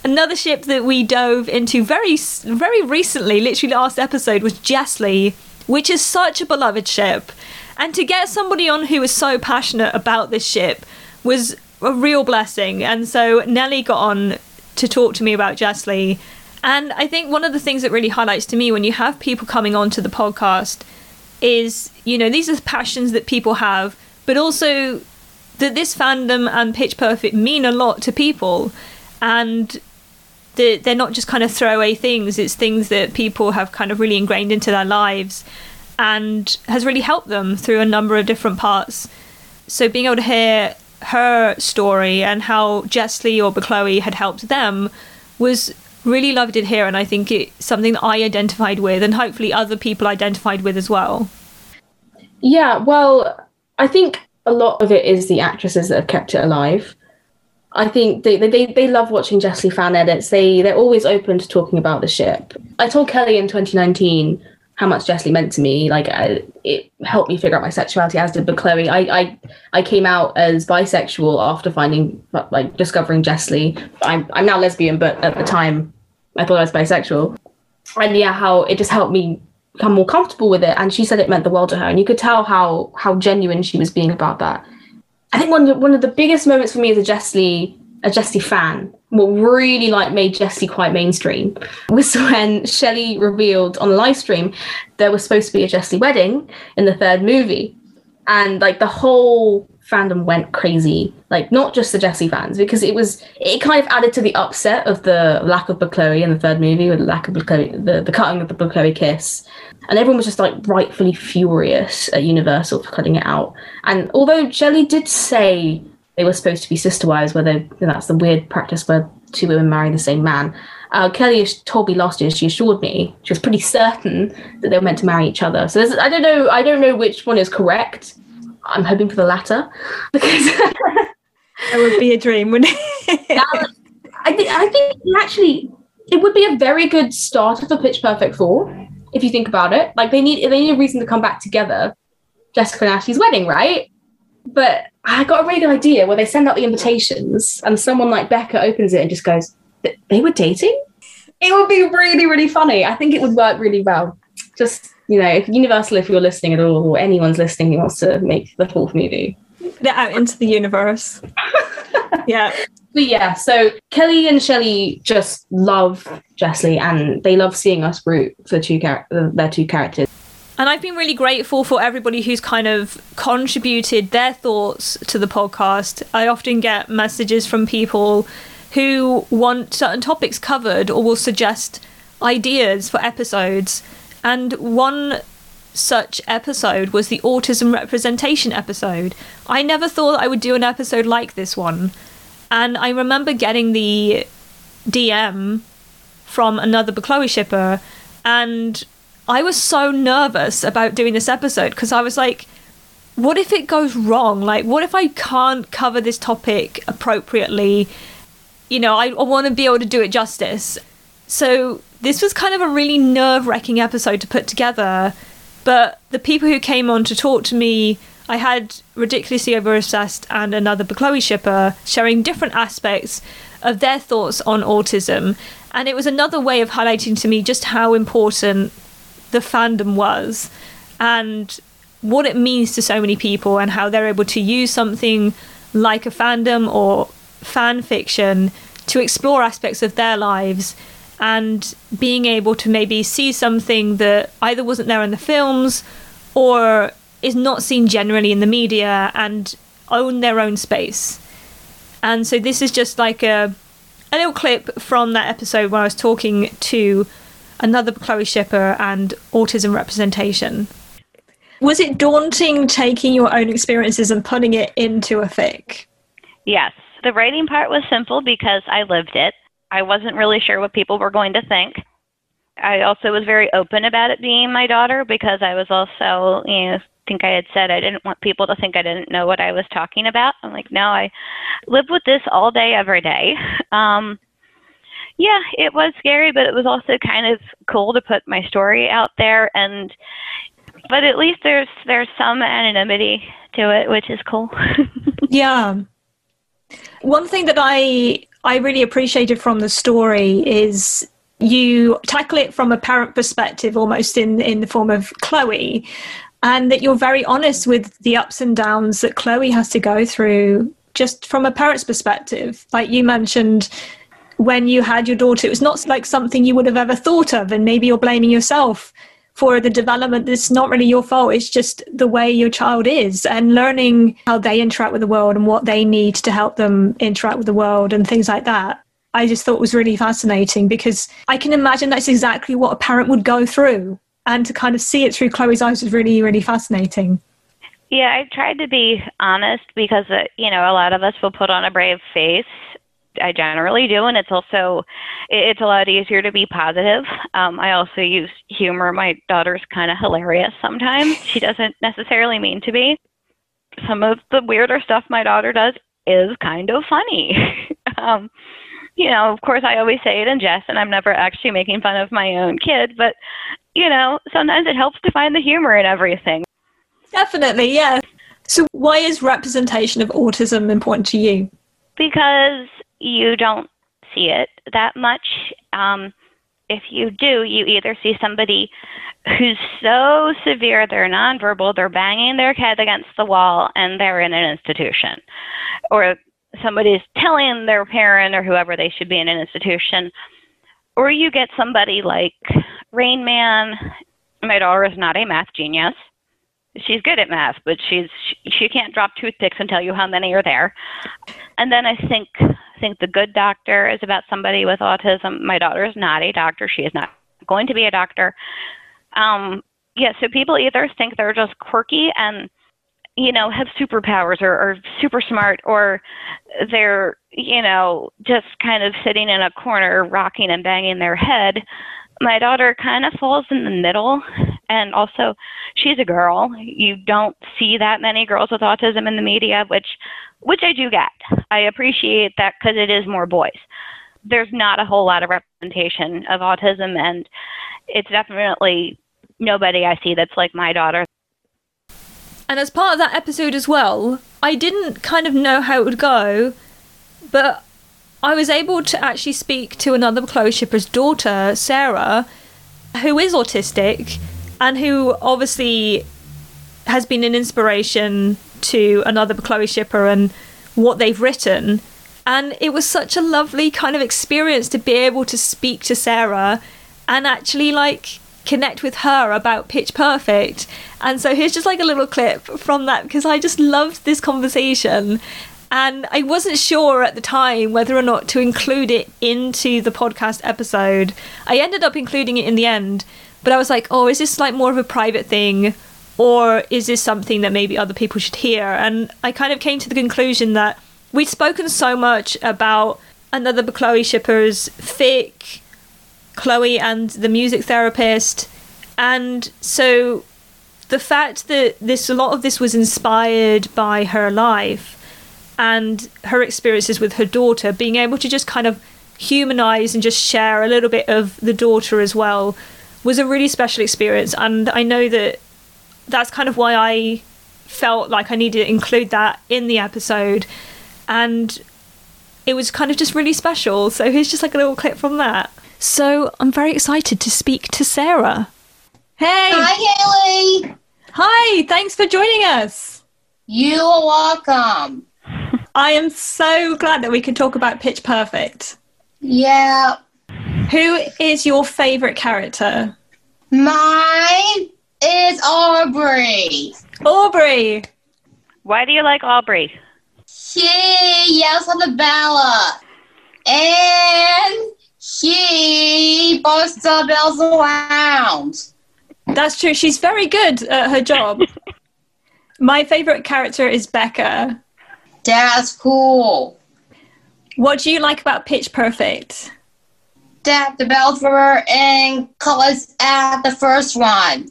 Another ship that we dove into very very recently, literally last episode was Jessley, which is such a beloved ship. And to get somebody on who was so passionate about this ship was a real blessing. And so Nellie got on to talk to me about Jessley. And I think one of the things that really highlights to me when you have people coming on to the podcast is, you know, these are passions that people have, but also that this fandom and Pitch Perfect mean a lot to people. And they're not just kind of throwaway things, it's things that people have kind of really ingrained into their lives and has really helped them through a number of different parts. So being able to hear her story and how Jessley or Chloe had helped them was really loved it here and I think it's something that I identified with and hopefully other people identified with as well. Yeah, well, I think a lot of it is the actresses that have kept it alive. I think they, they, they love watching Jessley fan edits. They they're always open to talking about the ship. I told Kelley in 2019 how much Jessley meant to me. Like I, it helped me figure out my sexuality, as did but Chloe. I, I I came out as bisexual after finding like discovering Jessley. I'm I'm now lesbian, but at the time I thought I was bisexual. And yeah, how it just helped me become more comfortable with it. And she said it meant the world to her, and you could tell how how genuine she was being about that. I think one of, one of the biggest moments for me as a Jessley a Jessie fan. What really like made Jesse quite mainstream was when Shelley revealed on the live stream there was supposed to be a Jesse wedding in the third movie, and like the whole fandom went crazy. Like not just the Jesse fans because it was it kind of added to the upset of the lack of Chloe in the third movie with the lack of Chloe, the the cutting of the Chloe kiss, and everyone was just like rightfully furious at Universal for cutting it out. And although Shelley did say they were supposed to be sister wives, where they, that's the weird practice where two women marry the same man. Uh, Kelley told me last year. She assured me she was pretty certain that they were meant to marry each other. So I don't know. I don't know which one is correct. I'm hoping for the latter because that would be a dream, wouldn't it? that, I think. I think actually it would be a very good start of a Pitch Perfect four if you think about it. Like they need they need a reason to come back together Jessica and Ashley's wedding, right? But I got a really good idea where they send out the invitations and someone like Beca opens it and just goes, they were dating? It would be really, really funny. I think it would work really well. Just, you know, if Universal, if you're listening at all, or anyone's listening who wants to make the fourth movie. Put it out into the universe. yeah. But yeah, so Kelley and Shelley just love Jessley and they love seeing us root for two char- their two characters. And I've been really grateful for everybody who's kind of contributed their thoughts to the podcast. I often get messages from people who want certain topics covered or will suggest ideas for episodes. And one such episode was the autism representation episode. I never thought I would do an episode like this one. And I remember getting the DM from another Chloe shipper, and I was so nervous about doing this episode because I was like, what if it goes wrong? Like, what if I can't cover this topic appropriately? You know, I, I want to be able to do it justice. So, this was kind of a really nerve wracking episode to put together. But the people who came on to talk to me I had Ridiculously Over Obsessed and another Chloe shipper sharing different aspects of their thoughts on autism. And it was another way of highlighting to me just how important the fandom was and what it means to so many people and how they're able to use something like a fandom or fan fiction to explore aspects of their lives and being able to maybe see something that either wasn't there in the films or is not seen generally in the media and own their own space. And so this is just like a a little clip from that episode where I was talking to another Chloe shipper and autism representation. Was it daunting taking your own experiences and putting it into a fic? Yes. The writing part was simple because I lived it. I wasn't really sure what people were going to think. I also was very open about it being my daughter because I was also, you know, think I had said I didn't want people to think I didn't know what I was talking about. I'm like, no, I live with this all day, every day. Um, yeah, it was scary, but it was also kind of cool to put my story out there, and but at least there's there's some anonymity to it, which is cool. yeah. One thing that I I really appreciated from the story is you tackle it from a parent perspective almost in in the form of Chloe and that you're very honest with the ups and downs that Chloe has to go through just from a parent's perspective. Like you mentioned, when you had your daughter, it was not like something you would have ever thought of, and maybe you're blaming yourself for the development that's not really your fault. It's just the way your child is, and learning how they interact with the world and what they need to help them interact with the world and things like that. I just thought was really fascinating because I can imagine that's exactly what a parent would go through and to kind of see it through Chloe's eyes was really, really fascinating. Yeah, I tried to be honest because, uh, you know, a lot of us will put on a brave face. I generally do, and it's also it's a lot easier to be positive. Um, I also use humor. My daughter's kind of hilarious sometimes. She doesn't necessarily mean to be. Some of the weirder stuff my daughter does is kind of funny. um, you know, of course, I always say it in jest, and I'm never actually making fun of my own kid, but, you know, sometimes it helps to find the humor in everything. Definitely, yeah. So, why is representation of autism important to you? Because you don't see it that much. Um, if you do, you either see somebody who's so severe they're nonverbal, they're banging their head against the wall, and they're in an institution, or somebody's telling their parent or whoever they should be in an institution, or you get somebody like Rain Man. My daughter is not a math genius. She's good at math, but she's she can't drop toothpicks and tell you how many are there. And then I think think the good doctor is about somebody with autism. My daughter is not a doctor. She is not going to be a doctor. Um, yeah, so people either think they're just quirky and you know, have superpowers or, or super smart or they're, you know, just kind of sitting in a corner rocking and banging their head. My daughter kind of falls in the middle and also she's a girl. You don't see that many girls with autism in the media, which which I do get. I appreciate that cuz it is more boys. There's not a whole lot of representation of autism and it's definitely nobody I see that's like my daughter And as part of that episode as well, I didn't kind of know how it would go, but I was able to actually speak to another Chloe Shipper's daughter, Sarah, who is autistic and who obviously has been an inspiration to another Chloe Shipper and what they've written. And it was such a lovely kind of experience to be able to speak to Sarah and actually like connect with her about Pitch Perfect. And so here's just like a little clip from that because I just loved this conversation. And I wasn't sure at the time whether or not to include it into the podcast episode. I ended up including it in the end, but I was like, oh, is this like more of a private thing? Or is this something that maybe other people should hear? And I kind of came to the conclusion that we'd spoken so much about another Chloe Shipper's fic, Chloe and the music therapist. And so the fact that this a lot of this was inspired by her life and her experiences with her daughter, being able to just kind of humanize and just share a little bit of the daughter as well was a really special experience. And I know that that's kind of why I felt like I needed to include that in the episode. And it was kind of just really special. So here's just like a little clip from that. So I'm very excited to speak to Sarah. Hey! Hi, Haley. Hi, thanks for joining us. You are welcome. I am so glad that we can talk about Pitch Perfect. Yeah. Who is your favourite character? Mine is Aubrey. Aubrey. Why do you like Aubrey? She yells at the Bella. And she busts the bells around. That's true. She's very good at her job. My favourite character is Beca. That's cool. What do you like about Pitch Perfect? That the bells were in colors at the first one.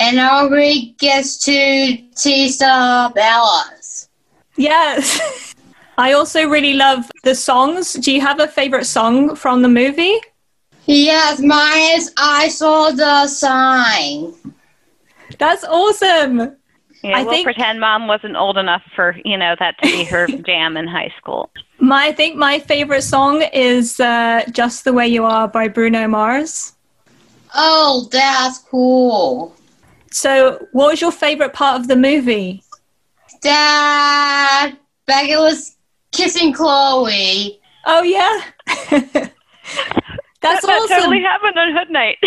And Aubrey gets to tease the Bellas. Yes. I also really love the songs. Do you have a favourite song from the movie? Yes, mine is I saw the sign. That's awesome. Yeah, I we'll think- pretend mom wasn't old enough for you know that to be her jam in high school. My, I think my favourite song is uh, "Just the Way You Are" by Bruno Mars. Oh, that's cool. So, what was your favourite part of the movie? That Becky was kissing Chloe. Oh yeah, that's that, that awesome. totally happened on Hood Night.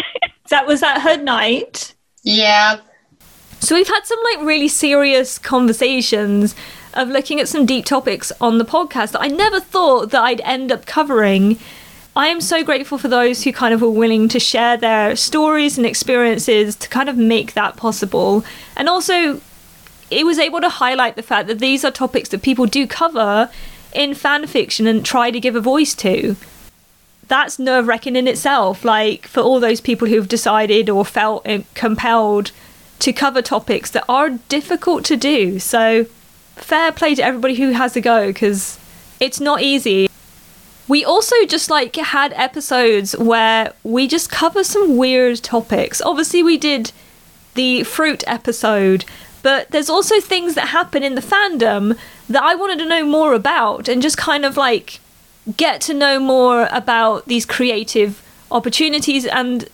That was at Hood Night. Yeah. So we've had some like really serious conversations of looking at some deep topics on the podcast that I never thought that I'd end up covering. I am so grateful for those who kind of were willing to share their stories and experiences to kind of make that possible. And also it was able to highlight the fact that these are topics that people do cover in fan fiction and try to give a voice to. That's nerve wracking in itself, like for all those people who've decided or felt uh, compelled to cover topics that are difficult to do. So, fair play to everybody who has a go because it's not easy. We also just like had episodes where we just cover some weird topics. Obviously, we did the fruit episode, but there's also things that happen in the fandom that I wanted to know more about and just kind of like get to know more about these creative opportunities. And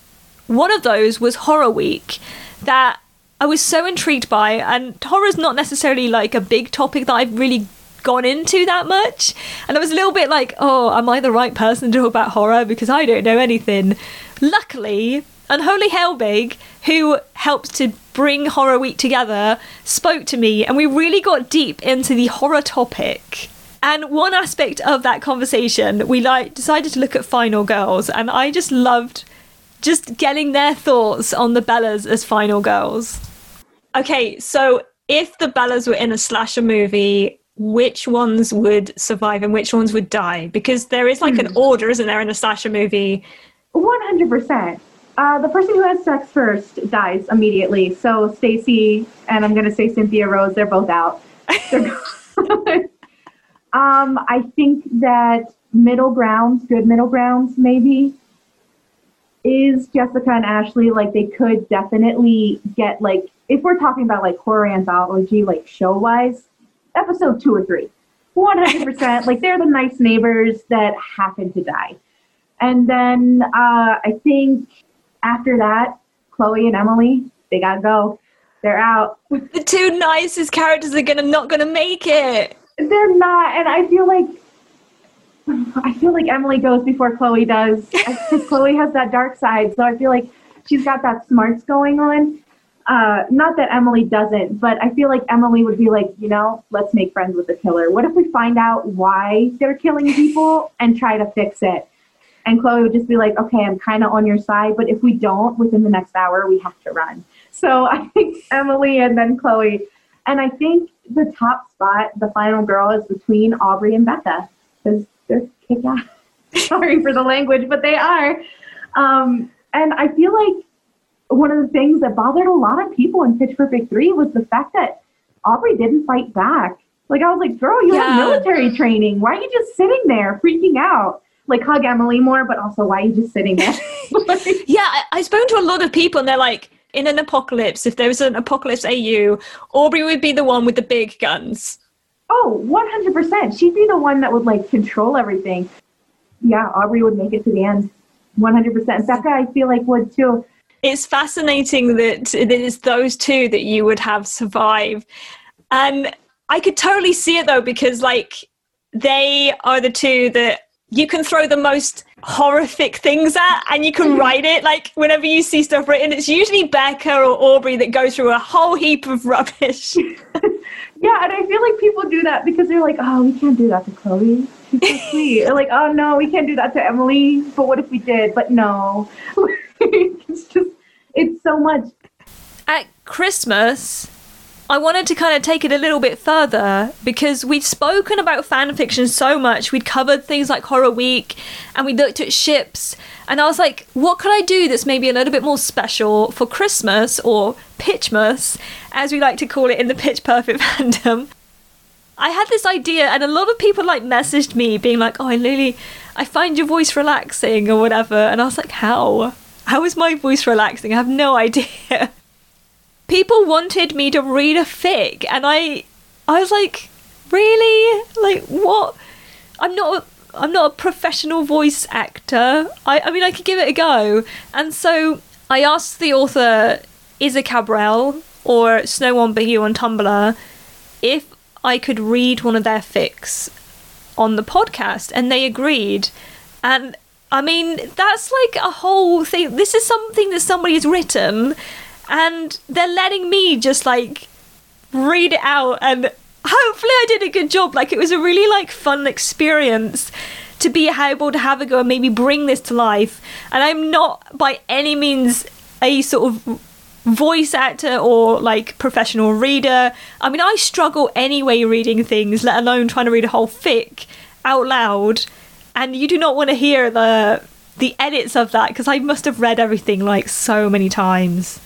one of those was Horror Week that I was so intrigued by. And horror's not necessarily like a big topic that I've really gone into that much. And I was a little bit like, oh, am I the right person to talk about horror? Because I don't know anything. Luckily, Unholy Helbig, who helped to bring Horror Week together, spoke to me and we really got deep into the horror topic. And one aspect of that conversation, we like decided to look at Final Girls, and I just loved just getting their thoughts on the Bellas as Final Girls. Okay, so if the Bellas were in a slasher movie, which ones would survive and which ones would die? Because there is like an order, isn't there, in a slasher movie? One hundred percent. Uh, the person who has sex first dies immediately. So Stacie and I'm gonna say Cynthia Rose, they're both out. They're um, I think that middle grounds, good middle grounds, maybe. is Jessica and Ashley like they could definitely get like if we're talking about like horror anthology like show wise, episode two or three. 100% like they're the nice neighbors that happen to die. And then uh, I think after that, Chloe and Emily, they gotta go. They're out. The two nicest characters are gonna not gonna make it. They're not, and I feel like I feel like Emily goes before Chloe does because Chloe has that dark side. So I feel like she's got that smarts going on. Uh, not that Emily doesn't, but I feel like Emily would be like, you know, let's make friends with the killer. What if we find out why they're killing people and try to fix it? And Chloe would just be like, okay, I'm kind of on your side, but if we don't within the next hour, we have to run. So I think Emily and then Chloe. And I think the top spot, the final girl, is between Aubrey and Beca because they're kick ass. Sorry for the language, but they are. Um, and I feel like one of the things that bothered a lot of people in Pitch Perfect 3 was the fact that Aubrey didn't fight back. Like, I was like, girl, you Yeah. have military training. Why are you just sitting there freaking out? Like, hug Emily more, but also, why are you just sitting there? Yeah, I, I've spoken to a lot of people, and they're like, in an apocalypse, if there was an apocalypse AU, Aubrey would be the one with the big guns. Oh, 100%. She'd be the one that would like control everything. Yeah, Aubrey would make it to the end. 100%. Beca, I feel like would too. It's fascinating that, that it's those two that you would have survive. And I could totally see it though, because like they are the two that you can throw the most horrific things at and you can mm-hmm. write it like whenever you see stuff written it's usually beca or aubrey that go through a whole heap of rubbish Yeah, and I feel like people do that because they're like, oh, we can't do that to Chloe. She's so sweet. Like, oh no, we can't do that to Emily. But what if we did? But no. it's just, it's so much. at Christmas, I wanted to kind of take it a little bit further because we'd spoken about fan fiction so much. We'd covered things like Horror Week and we looked at ships. And I was like, what could I do that's maybe a little bit more special for Christmas or Pitchmas, as we like to call it in the Pitch Perfect fandom? I had this idea, and a lot of people like messaged me being like, "Oh, Lily, I find your voice relaxing" or whatever, and I was like, "How? How is my voice relaxing? I have no idea." People wanted me to read a fic, and I, I was like, "Really? Like what? I'm not. A, I'm not a professional voice actor. I, I mean, I could give it a go." And so I asked the author, Isa Cabral or Snow on Bahia on Tumblr, if I could read one of their fics on the podcast, and they agreed. And I mean, that's like a whole thing. This is something that somebody has written, and they're letting me just like read it out. And hopefully, I did a good job. Like, it was a really like fun experience to be able to have a go and maybe bring this to life. And I'm not by any means a sort of voice actor or like professional reader. I mean, I struggle anyway reading things, let alone trying to read a whole fic out loud. And you do not want to hear the the edits of that because I must have read everything like so many times.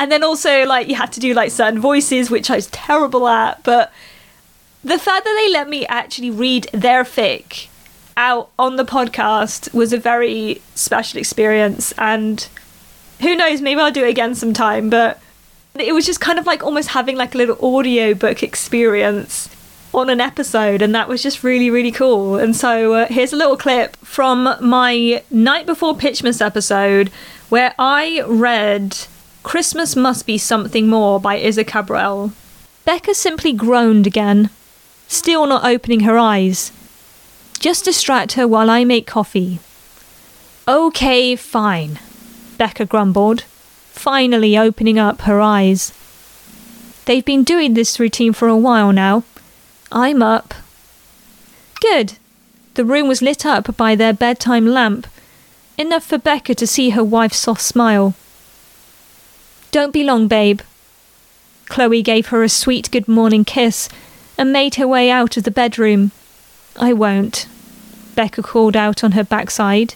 And then also like you had to do like certain voices, which I was terrible at. But the fact that they let me actually read their fic out on the podcast was a very special experience and who knows maybe i'll do it again sometime but it was just kind of like almost having like a little audiobook experience on an episode and that was just really really cool and so uh, here's a little clip from my night before pitchmas episode where i read christmas must be something more by isa cabral beca simply groaned again still not opening her eyes just distract her while i make coffee okay fine Beca grumbled, finally opening up her eyes. They've been doing this routine for a while now. I'm up. Good. The room was lit up by their bedtime lamp, enough for Beca to see her wife's soft smile. Don't be long, babe. Chloe gave her a sweet good morning kiss and made her way out of the bedroom. I won't, Beca called out on her backside.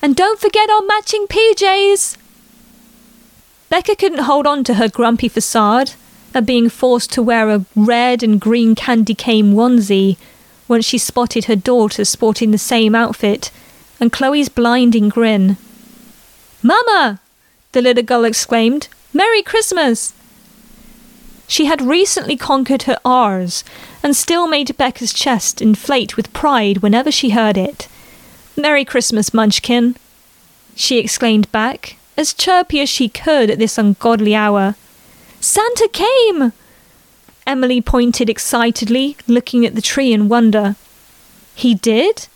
And don't forget our matching PJs! Beca couldn't hold on to her grumpy facade at being forced to wear a red and green candy cane onesie when she spotted her daughter sporting the same outfit and Chloe's blinding grin. Mama! the little girl exclaimed. Merry Christmas! She had recently conquered her R's and still made Beca's chest inflate with pride whenever she heard it. Merry Christmas, Munchkin! she exclaimed back, as chirpy as she could at this ungodly hour. Santa came! Emily pointed excitedly, looking at the tree in wonder. He did?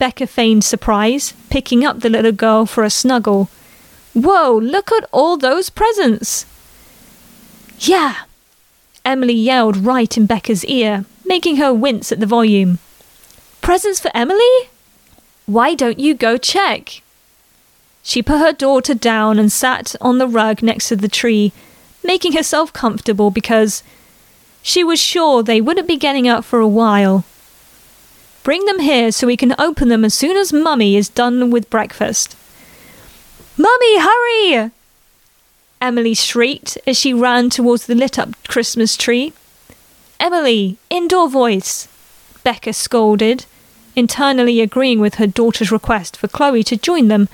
Beca feigned surprise, picking up the little girl for a snuggle. Whoa, look at all those presents! Yeah! Emily yelled right in Beca's ear, making her wince at the volume. Presents for Emily? Why don't you go check? She put her daughter down and sat on the rug next to the tree, making herself comfortable because she was sure they wouldn't be getting up for a while. Bring them here so we can open them as soon as Mummy is done with breakfast. Mummy, hurry! Emily shrieked as she ran towards the lit up Christmas tree. Emily, indoor voice, Beca scolded, internally agreeing with her daughter's request for Chloe to join them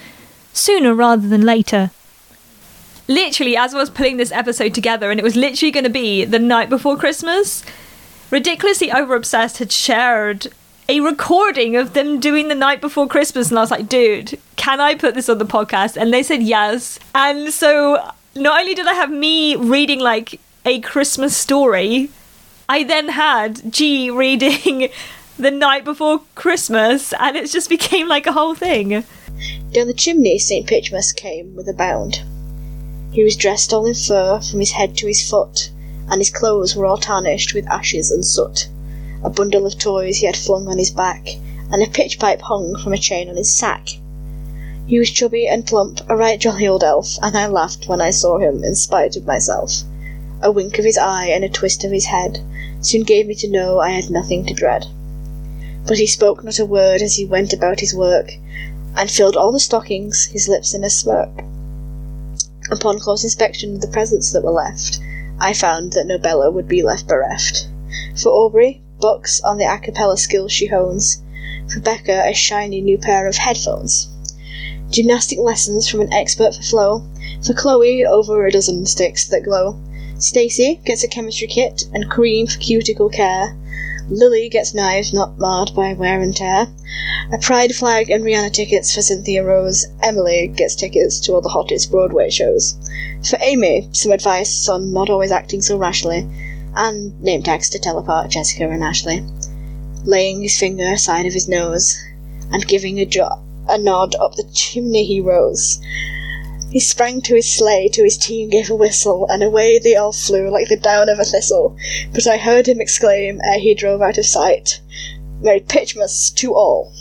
sooner rather than later. Literally, as I was pulling this episode together, and it was literally going to be the night before Christmas, Ridiculously Over Obsessed had shared a recording of them doing the night before Christmas, and I was like, dude, can I put this on the podcast? And they said yes. And so not only did I have me reading like a Christmas story, I then had G reading the night before Christmas, and it just became like a whole thing. Down the chimney St. Pitchmas came with a bound. He was dressed all in fur from his head to his foot, and his clothes were all tarnished with ashes and soot. A bundle of toys he had flung on his back, and a pitch pipe hung from a chain on his sack. He was chubby and plump, a right jolly old elf, and I laughed when I saw him in spite of myself. A wink of his eye and a twist of his head soon gave me to know I had nothing to dread. But he spoke not a word as he went about his work, and filled all the stockings, his lips in a smirk. Upon close inspection of the presents that were left, I found that Nobella would be left bereft. For Aubrey, books on the a cappella skills she hones. For Beca, a shiny new pair of headphones. Gymnastic lessons from an expert for Flo. For Chloe, over a dozen sticks that glow. Stacie gets a chemistry kit and cream for cuticle care. Lily gets knives not marred by wear and tear. A pride flag and Rihanna tickets for Cynthia Rose. Emily gets tickets to all the hottest Broadway shows. For Amy, some advice on not always acting so rashly, and name tags to tell apart Jessica and Ashley. Laying his finger aside of his nose, and giving a, jo- a nod up the chimney he rose. He sprang to his sleigh, to his team gave a whistle, and away they all flew like the down of a thistle. But I heard him exclaim, ere he drove out of sight, Merry Pitchmas to all,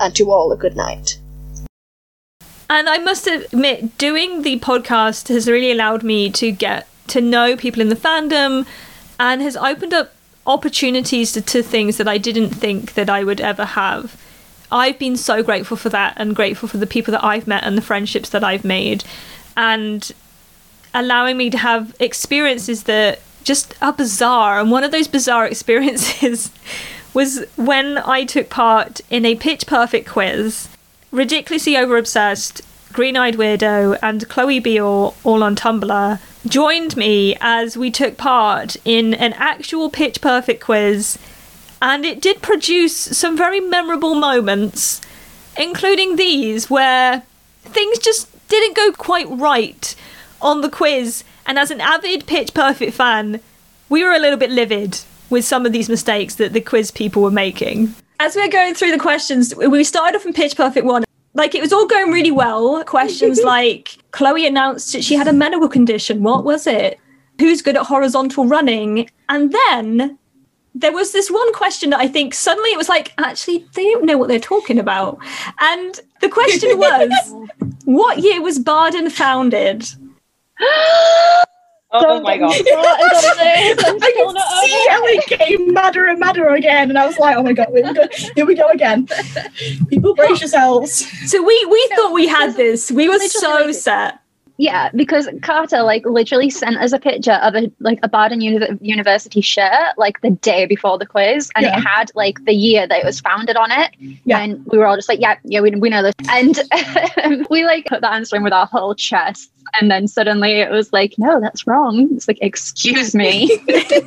and to all a good night. And I must admit, doing the podcast has really allowed me to get to know people in the fandom and has opened up opportunities to, to things that I didn't think that I would ever have. I've been so grateful for that and grateful for the people that I've met and the friendships that I've made and allowing me to have experiences that just are bizarre. And one of those bizarre experiences was when I took part in a pitch perfect quiz, ridiculously over obsessed, green eyed weirdo, and Chloe Beale, all on Tumblr, joined me as we took part in an actual pitch perfect quiz and it did produce some very memorable moments, including these where things just didn't go quite right on the quiz. And as an avid Pitch Perfect fan, we were a little bit livid with some of these mistakes that the quiz people were making. As we we're going through the questions, we started off in Pitch Perfect 1. Like it was all going really well. Questions like Chloe announced that she had a medical condition. What was it? Who's good at horizontal running? And then there was this one question that I think suddenly it was like, actually, they don't know what they're talking about. And the question was, what year was Barden founded? Oh my god! I could see Ellie getting madder and madder again, and I was like, "Oh my god, we go, here we go again." People brace yourselves. So we we thought we had this. We were so set. Yeah, because Carter like literally sent us a picture of a like a Barden Uni- University shirt like the day before the quiz, and Yeah. it had like the year that it was founded on it. Yeah. And we were all just like, yeah, yeah, we, we know this. And we like put the answer in with our whole chest, and then suddenly it was like, no, that's wrong. It's like, excuse me.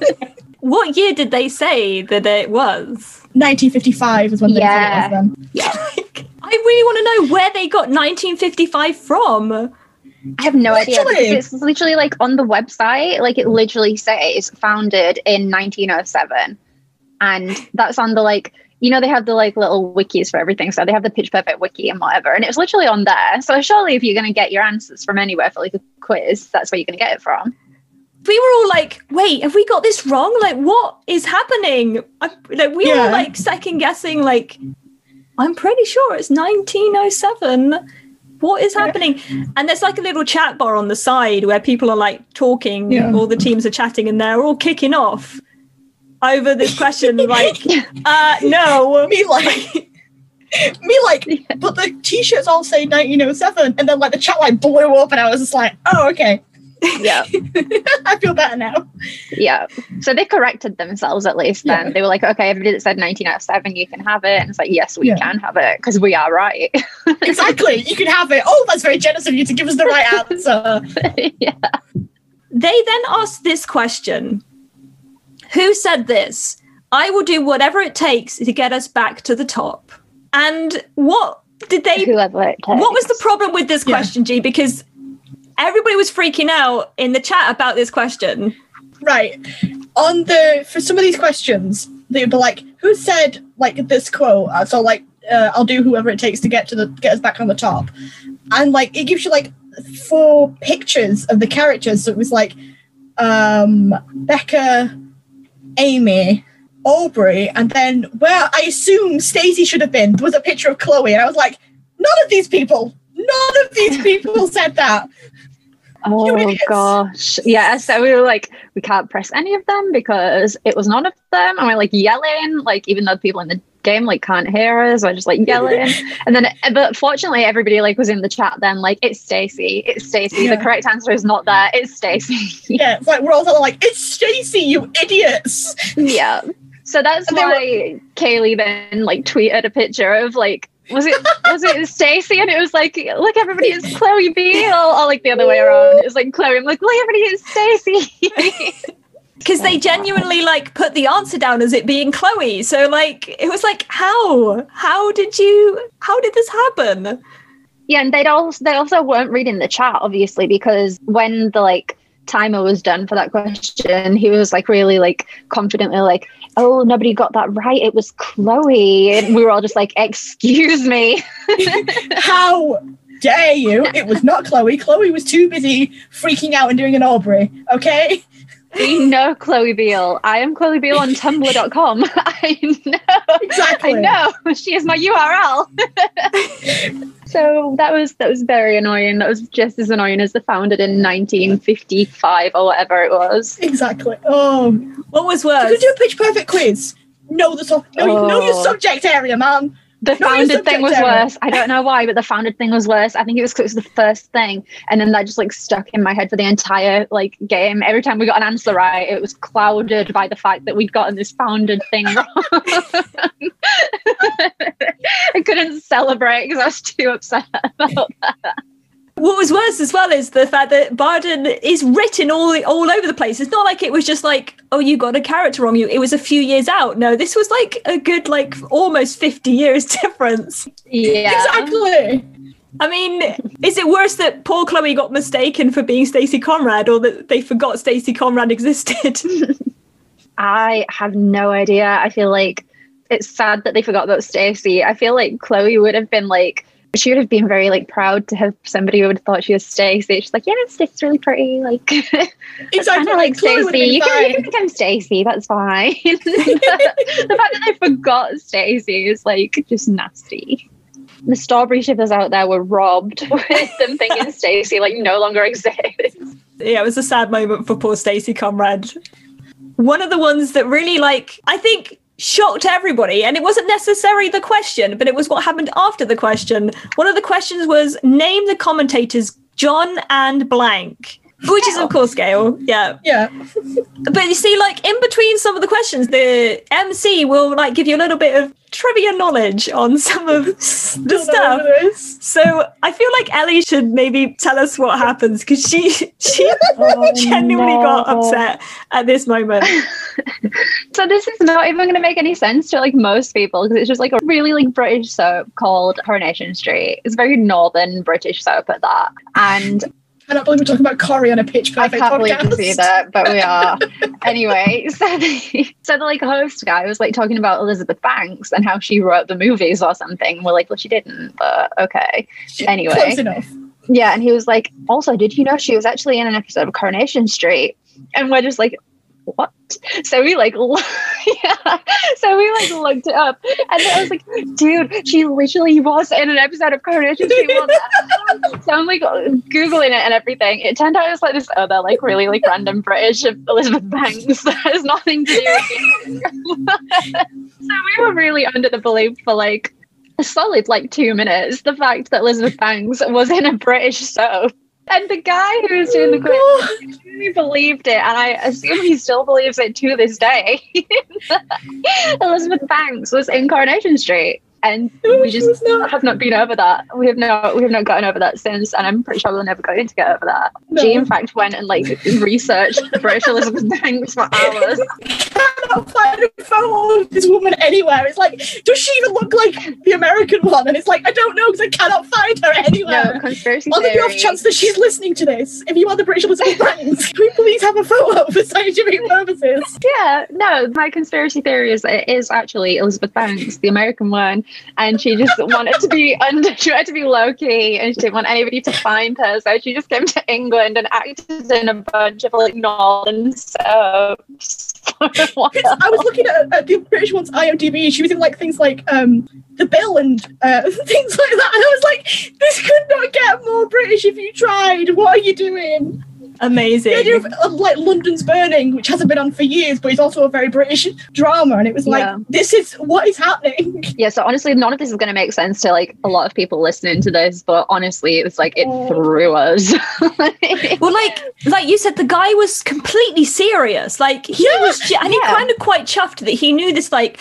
What year did they say that it was? 1955 is when they Yeah. said it was then. yeah, I really want to know where they got 1955 from. I have no idea. Literally. because It's literally like on the website, like it literally says founded in 1907. And that's on the like, you know, they have the like little wikis for everything. So they have the Pitch Perfect wiki and whatever. And it was literally on there. So surely if you're going to get your answers from anywhere for like a quiz, that's where you're going to get it from. We were all like, "Wait, have we got this wrong? Like, what is happening?" I, like, we Yeah. were like second guessing. Like, I'm pretty sure it's 1907. What is happening? And there's like a little chat bar on the side where people are like talking. Yeah. All the teams are chatting, and they're all kicking off over this question. like, uh, no, Me like, me like, but the t-shirts all say 1907, and then like the chat like blew up, and I was just like, oh okay, Yeah. I feel better now. yeah. So they corrected themselves at least then. Yeah. They were like, okay, everybody that said 1907, you can have it. And it's like, yes, we Yeah. can have it because we are right. Exactly, you can have it. Oh, that's very generous of you to give us the right answer. yeah. They then asked this question Who said this? I will do whatever it takes to get us back to the top. And what did they Whoever it takes. what was the problem with this Yeah. question, G? Because everybody was freaking out in the chat about this question. Right. On the for some of these questions, they would be like, "Who said like this quote?" Uh, so like, uh, "I'll do whoever it takes to get to the get us back on the top," and like it gives you like four pictures of the characters. So it was like um, Beca, Amy, Aubrey, and then where I assume Stacie should have been there was a picture of Chloe, and I was like, "None of these people, none of these people said that." Oh gosh. Yeah, so we were like, we can't press any of them because it was none of them. And we're like yelling, like even though the people in the game like can't hear us, we're just like yelling. and then but fortunately everybody like was in the chat then, like, it's Stacie, it's Stacie. Yeah. The correct answer is not there, it's Stacie. Yeah, it's like we're all like, "It's Stacie, you idiots." yeah. So that's they were- why Kelley then like tweeted a picture of like was it was it Stacie and it was like look everybody is Chloe Beale or like the other way around. It was like Chloe. I'm like look everybody is Stacie. Because they genuinely like put the answer down as it being Chloe. So like it was like, how? How did you how did this happen? Yeah, and they'd also they also weren't reading the chat, obviously, because when the like timer was done for that question, he was like really like confidently like, "Oh, nobody got that right. It was Chloe," and we were all just like, "Excuse me." How dare you? It was not Chloe. Chloe was too busy freaking out and doing an Aubrey. Okay. We know Chloe Beale. I am Chloe Beale on Tumblr.com. I know. Exactly. I know. She is my URL. so that was that was very annoying. That was just as annoying as the founded in 1955 or whatever it was. Exactly. Oh, What was you worse? could do a pitch perfect quiz. Know the sub- know, know your Oh. subject area, man. The founded thing was area. worse. I don't know why, but the founded thing was worse. I think it was 'cause it was the first thing, and then that just like stuck in my head for the entire like game. Every time we got an answer right, it was clouded by the fact that we'd gotten this founded thing wrong. I couldn't celebrate because I was too upset about that. What was worse as well is the fact that Barden is written all all over the place. It's not like it was just like, oh, you got a character wrong. You it was a few years out. No, this was like a good like almost fifty years difference. Yeah, Exactly. I mean, is it worse that poor Chloe got mistaken for being Stacie Conrad, or that they forgot Stacie Conrad existed? I have no idea. I feel like it's sad that they forgot about Stacie. I feel like Chloe would have been like she would have been very like proud to have somebody who would have thought she was Stacie. She's like, yeah, Stacie's really pretty. Like, kind Exactly. of like Stacie. You can, you can become Stacie. That's fine. the fact that they forgot Stacie is like just nasty. The strawberry shippers out there were robbed with them thinking Stacie like no longer exists. yeah, it was a sad moment for poor Stacie Conrad. One of the ones that really like I think shocked everybody, and it wasn't necessarily the question, but it was what happened after the question. One of the questions was name the commentator's John and blank. Which is of course Gail, yeah. Yeah. But you see, like in between some of the questions, the MC will like give you a little bit of trivia knowledge on some of the stuff. So I feel like Ellie should maybe tell us what happens because she she oh, genuinely got upset at this moment. So this is not even going to make any sense to like most people because it's just like a really like British soap called Coronation Street. It's very northern British soap at that, and I don't believe we're talking about Corey on a pitch perfect. I can't believe podcast. to see that, but we are. anyway, so the, so the like host guy was like talking about Elizabeth Banks and how she wrote the movies or something. We're like, well, she didn't, but okay. Anyway, Close enough. yeah, and he was like, also, did you know she was actually in an episode of Coronation Street? And we're just like, what? So we like, yeah. So we like looked it up, and I was like, dude, she literally was in an episode of Coronation Street. So I'm like googling it and everything. It turned out it was like this other like really like random British Elizabeth Banks that has nothing to do with so we were really under the belief for like a solid like two minutes the fact that Elizabeth Banks was in a British soap. And the guy who was doing the quiz really believed it, and I assume he still believes it to this day. Elizabeth Banks was in Coronation Street, and we just have not been over that. We have not, we have not gotten over that since, and I'm pretty sure we're never going to get over that. She, in fact, went and like researched the British Elizabeth Banks for hours. cannot find a photo of this woman anywhere. It's like, does she even look like the American one? And it's like, I don't know because I cannot find her anywhere. No, conspiracy On the off chance that she's listening to this, if you are the British Elizabeth Banks, can we please have a photo for scientific purposes? Yeah, no, my conspiracy theory is it is actually Elizabeth Banks, the American one, and she just wanted to be under, she wanted to be low key, and she didn't want anybody to find her, so she just came to England and acted in a bunch of like northern soaps. I was looking at, at the British one's IMDb. She was in like things like um, The Bill and uh, things like that. And I was like, this could not get more British if you tried. What are you doing? Amazing. The idea of, of, like London's Burning, which hasn't been on for years, but it's also a very British drama, and it was like, Yeah. this is what is happening. Yeah, so honestly, none of this is going to make sense to like a lot of people listening to this, but honestly, it's like it oh. threw us. well, like like you said, the guy was completely serious. Like he was, ge- and he kind of quite chuffed that he knew this like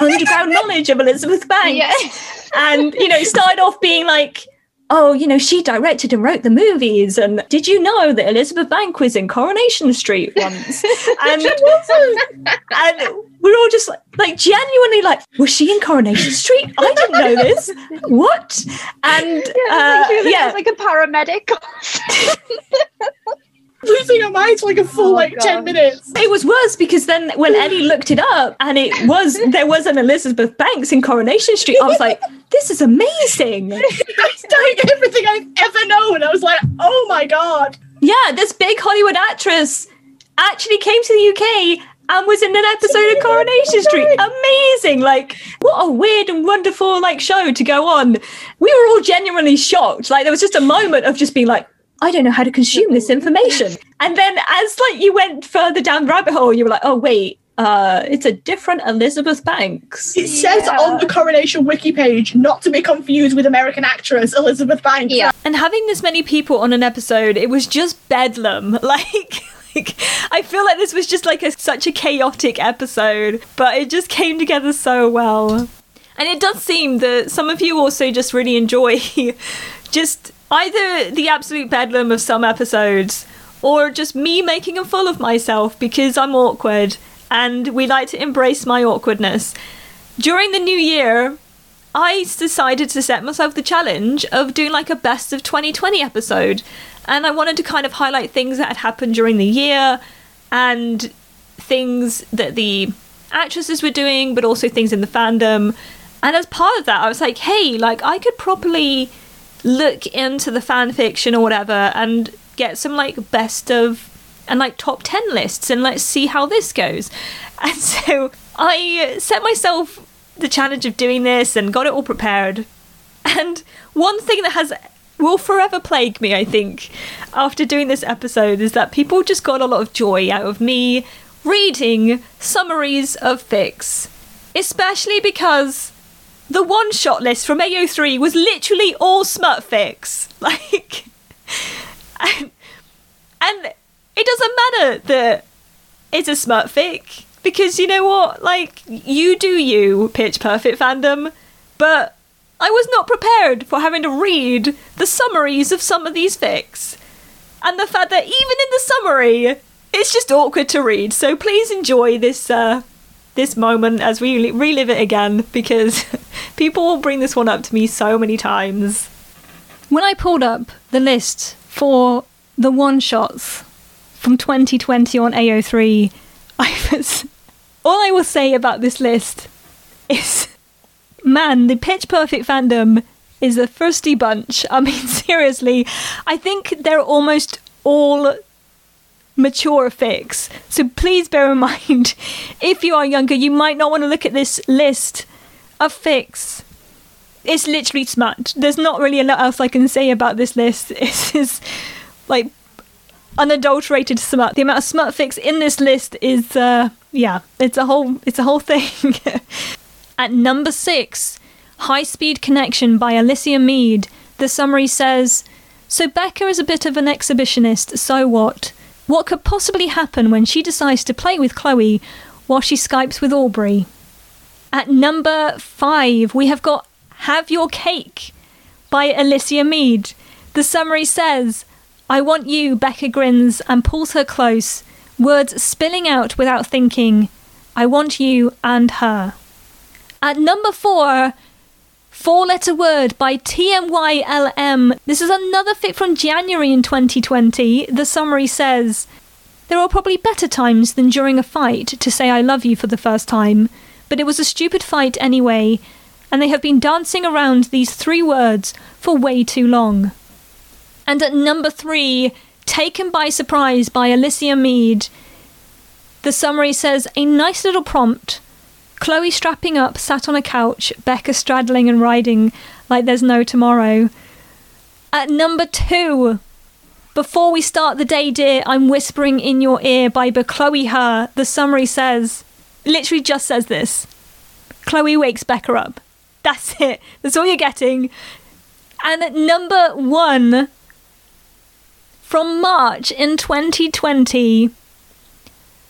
underground knowledge of Elizabeth Banks. And you know, he started off being like. Oh, you know, she directed and wrote the movies. And did you know that Elizabeth Bank was in Coronation Street once? And, and we're all just like, like genuinely like, was she in Coronation Street? I didn't know this. What? And Yeah, uh, was yeah, like a paramedic. Losing her mind for like a full oh like 10 minutes. It was worse because then when Eddie looked it up and it was there was an Elizabeth Banks in Coronation Street, I was like, this is amazing. That's telling everything I've ever known. I was like, oh my god. Yeah, this big Hollywood actress actually came to the UK and was in an episode of Coronation oh Street. Amazing. Like, what a weird and wonderful like show to go on. We were all genuinely shocked. Like there was just a moment of just being like, I don't know how to consume this information. And then as like you went further down the rabbit hole, you were like, oh wait, uh, it's a different Elizabeth Banks. It says on the Coronation Wiki page not to be confused with American actress Elizabeth Banks. Yeah. And having this many people on an episode, it was just bedlam. Like, like I feel like this was just like a, such a chaotic episode, but it just came together so well. And it does seem that some of you also just really enjoy just either the absolute bedlam of some episodes or just me making a fool of myself because I'm awkward and we like to embrace my awkwardness. During the new year, I decided to set myself the challenge of doing like a best of 2020 episode. And I wanted to kind of highlight things that had happened during the year and things that the actresses were doing, but also things in the fandom. And as part of that, I was like, hey, like I could properly look into the fan fiction or whatever and get some like best of and like top 10 lists and let's see how this goes. And so I set myself the challenge of doing this and got it all prepared. And one thing that has will forever plague me, I think, after doing this episode is that people just got a lot of joy out of me reading summaries of fics. Especially because the one shot list from AO3 was literally all smut fix. Like and, and it doesn't matter that it's a smut fic because you know what? Like, you do you, Pitch Perfect fandom, but I was not prepared for having to read the summaries of some of these fics. And the fact that even in the summary, it's just awkward to read. So please enjoy this uh, this moment as we relive it again because people will bring this one up to me so many times. When I pulled up the list for the one shots from 2020 on AO3, I was all I will say about this list is man, the Pitch Perfect fandom is a thirsty bunch. I mean, seriously, I think they're almost all mature fics. So please bear in mind, if you are younger, you might not want to look at this list of fics. It's literally smut. There's not really a lot else I can say about this list. It's like unadulterated smut. The amount of smut fics in this list is, uh, yeah, it's a whole, it's a whole thing. At number six, High Speed Connection by Alicia Mead. The summary says So Beca is a bit of an exhibitionist, so what? What could possibly happen when she decides to play with Chloe while she Skypes with Aubrey? At number five, we have got Have Your Cake by Alicia Mead. The summary says I want you, Beca grins and pulls her close, words spilling out without thinking. I want you and her. At number four, Four Letter Word by TMYLM. This is another fic from January in 2020. The summary says There are probably better times than during a fight to say I love you for the first time, but it was a stupid fight anyway, and they have been dancing around these three words for way too long. And at number three, Taken by Surprise by Alicia Mead. The summary says A nice little prompt Chloe strapping up, sat on a couch, Beca straddling and riding like there's no tomorrow. At number two, before we start the day, dear, I'm whispering in your ear by Chloe Her. The summary says, literally just says this. Chloe wakes Beca up. That's it. That's all you're getting. And at number one, from March in 2020,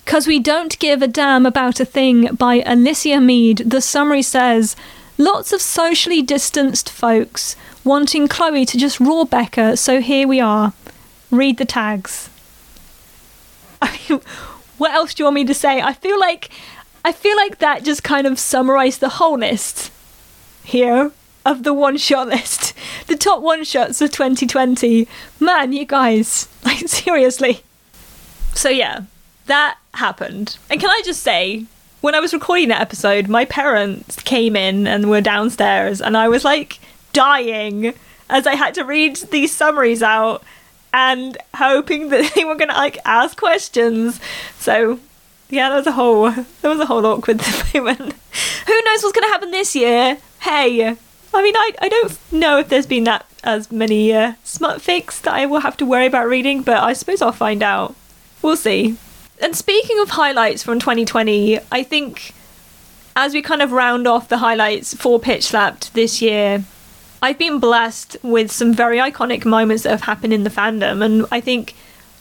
because we don't give a damn about a thing by Alicia Mead, the summary says lots of socially distanced folks wanting Chloe to just raw Beca, so here we are. Read the tags. I mean, what else do you want me to say? I feel like I feel like that just kind of summarized the whole list here of the one shot list. The top one shots of 2020. Man, you guys, like seriously. So yeah, that happened. And can I just say, when I was recording that episode, my parents came in and were downstairs, and I was like dying as I had to read these summaries out and hoping that they were going to like ask questions. So, yeah, there was a whole there was a whole awkward moment. Who knows what's going to happen this year? Hey, I mean, I I don't know if there's been that as many uh, smut that I will have to worry about reading, but I suppose I'll find out. We'll see. And speaking of highlights from 2020, I think as we kind of round off the highlights for Pitch Slapped this year, I've been blessed with some very iconic moments that have happened in the fandom. And I think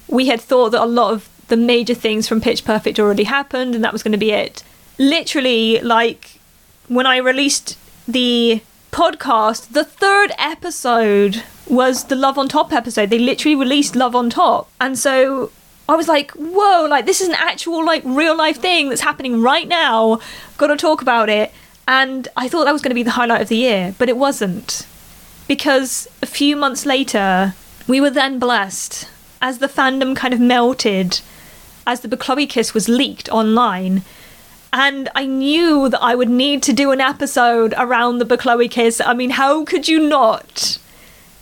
we had thought that a lot of the major things from Pitch Perfect already happened, and that was going to be it. Literally, like when I released the podcast, the third episode was the Love on Top episode. They literally released Love on Top. And so I was like, whoa, like this is an actual, like, real life thing that's happening right now. Got to talk about it. And I thought that was to be the highlight of the year, but it wasn't. Because a few months later, we were then blessed as the fandom kind of melted, as the Chloe kiss was leaked online. And I knew that I would need to do an episode around the Chloe kiss. I mean, how could you not?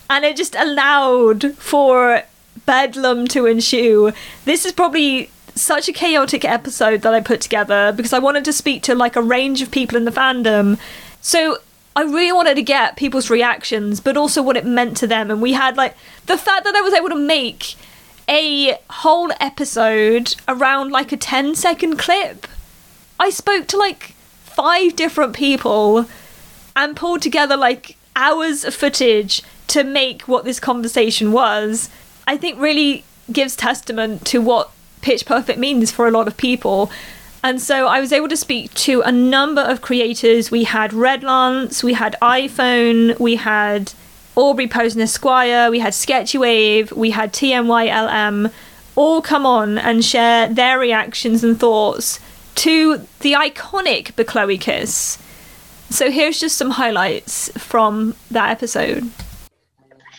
And it just allowed for bedlam to ensue. This is probably such a chaotic episode that I put together because I wanted to speak to like a range of people in the fandom. So I really wanted to get people's reactions, but also what it meant to them. And we had like the fact that I was able to make a whole episode around like a 10 second clip. I spoke to like five different people and pulled together like hours of footage to make what this conversation was, I think really gives testament to what Pitch Perfect means for a lot of people. And so I was able to speak to a number of creators. We had Red Lance, we had iPhone, we had Aubrey Posen Esquire, we had Sketchy Wave, we had TMYLM, all come on and share their reactions and thoughts to the iconic Chloe kiss. So here's just some highlights from that episode.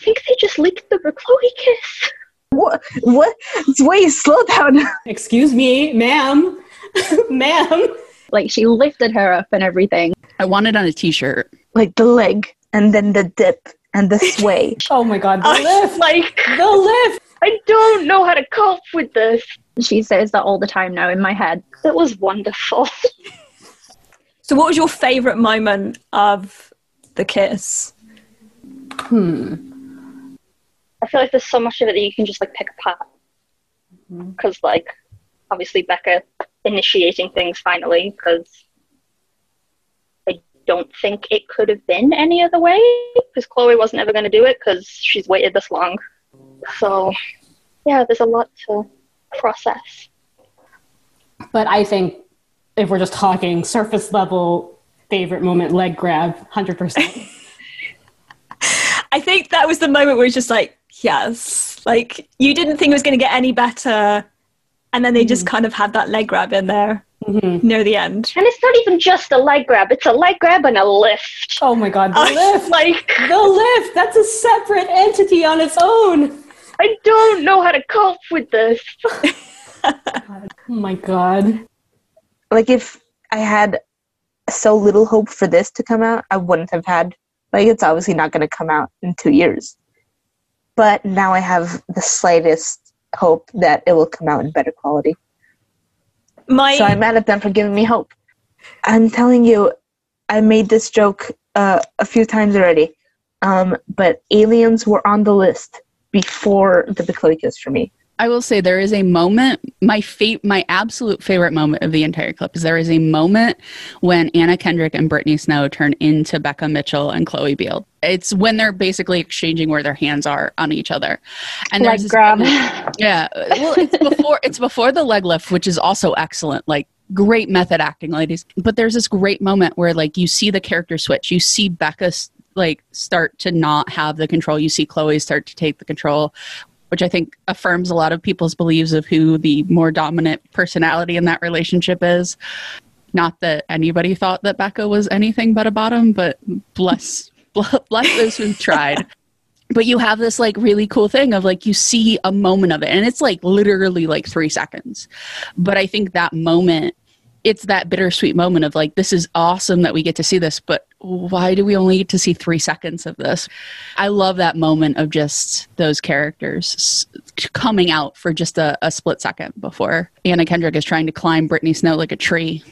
I think they just licked the Chloe kiss. What? What? Wait, slow down. Excuse me, ma'am. ma'am. Like she lifted her up and everything. I want it on a t-shirt. Like the leg and then the dip and the sway. oh my god, the I- lift! Like The lift! I don't know how to cope with this. She says that all the time now in my head. It was wonderful. So, what was your favourite moment of the kiss? Hmm. I feel like there's so much of it that you can just like pick apart. Mm-hmm. Because like, obviously Beca initiating things finally. Because I don't think it could have been any other way. Because Chloe wasn't ever going to do it because she's waited this long. So, yeah, there's a lot to process. But I think if we're just talking surface level favorite moment, leg grab, 100%. I think that was the moment where it's just like, yes, like you didn't think it was going to get any better, and then they just mm. kind of had that leg grab in there mm-hmm. near the end. And it's not even just a leg grab; it's a leg grab and a lift. Oh my god, the I- lift! Like The lift! That's a separate entity on its own! I don't know how to cope with this. Oh my god. like if I had so little hope for this to come out, I wouldn't have had. Like it's obviously not going to come out in two years, but now I have the slightest hope that it will come out in better quality. My So I'm mad at them for giving me hope. I'm telling you, I made this joke uh, a few times already, um, but aliens were on the list before the kiss for me. I will say there is a moment. My fa- my absolute favorite moment of the entire clip is there is a moment when Anna Kendrick and Brittany Snow turn into Beca Mitchell and Chloe Beale. It's when they're basically exchanging where their hands are on each other, and Leg there's grab. moment- yeah, well, it's before it's before the leg lift, which is also excellent. Like great method acting, ladies. But there's this great moment where like you see the character switch. You see Beca like start to not have the control. You see Chloe start to take the control which I think affirms a lot of people's beliefs of who the more dominant personality in that relationship is. Not that anybody thought that Beca was anything but a bottom, but bless bless those who tried. But you have this like really cool thing of like you see a moment of it, and it's like literally like three seconds. But I think that moment, it's that bittersweet moment of like this is awesome that we get to see this, but why do we only get to see three seconds of this? I love that moment of just those characters coming out for just a, a split second before Anna Kendrick is trying to climb Brittany Snow like a tree.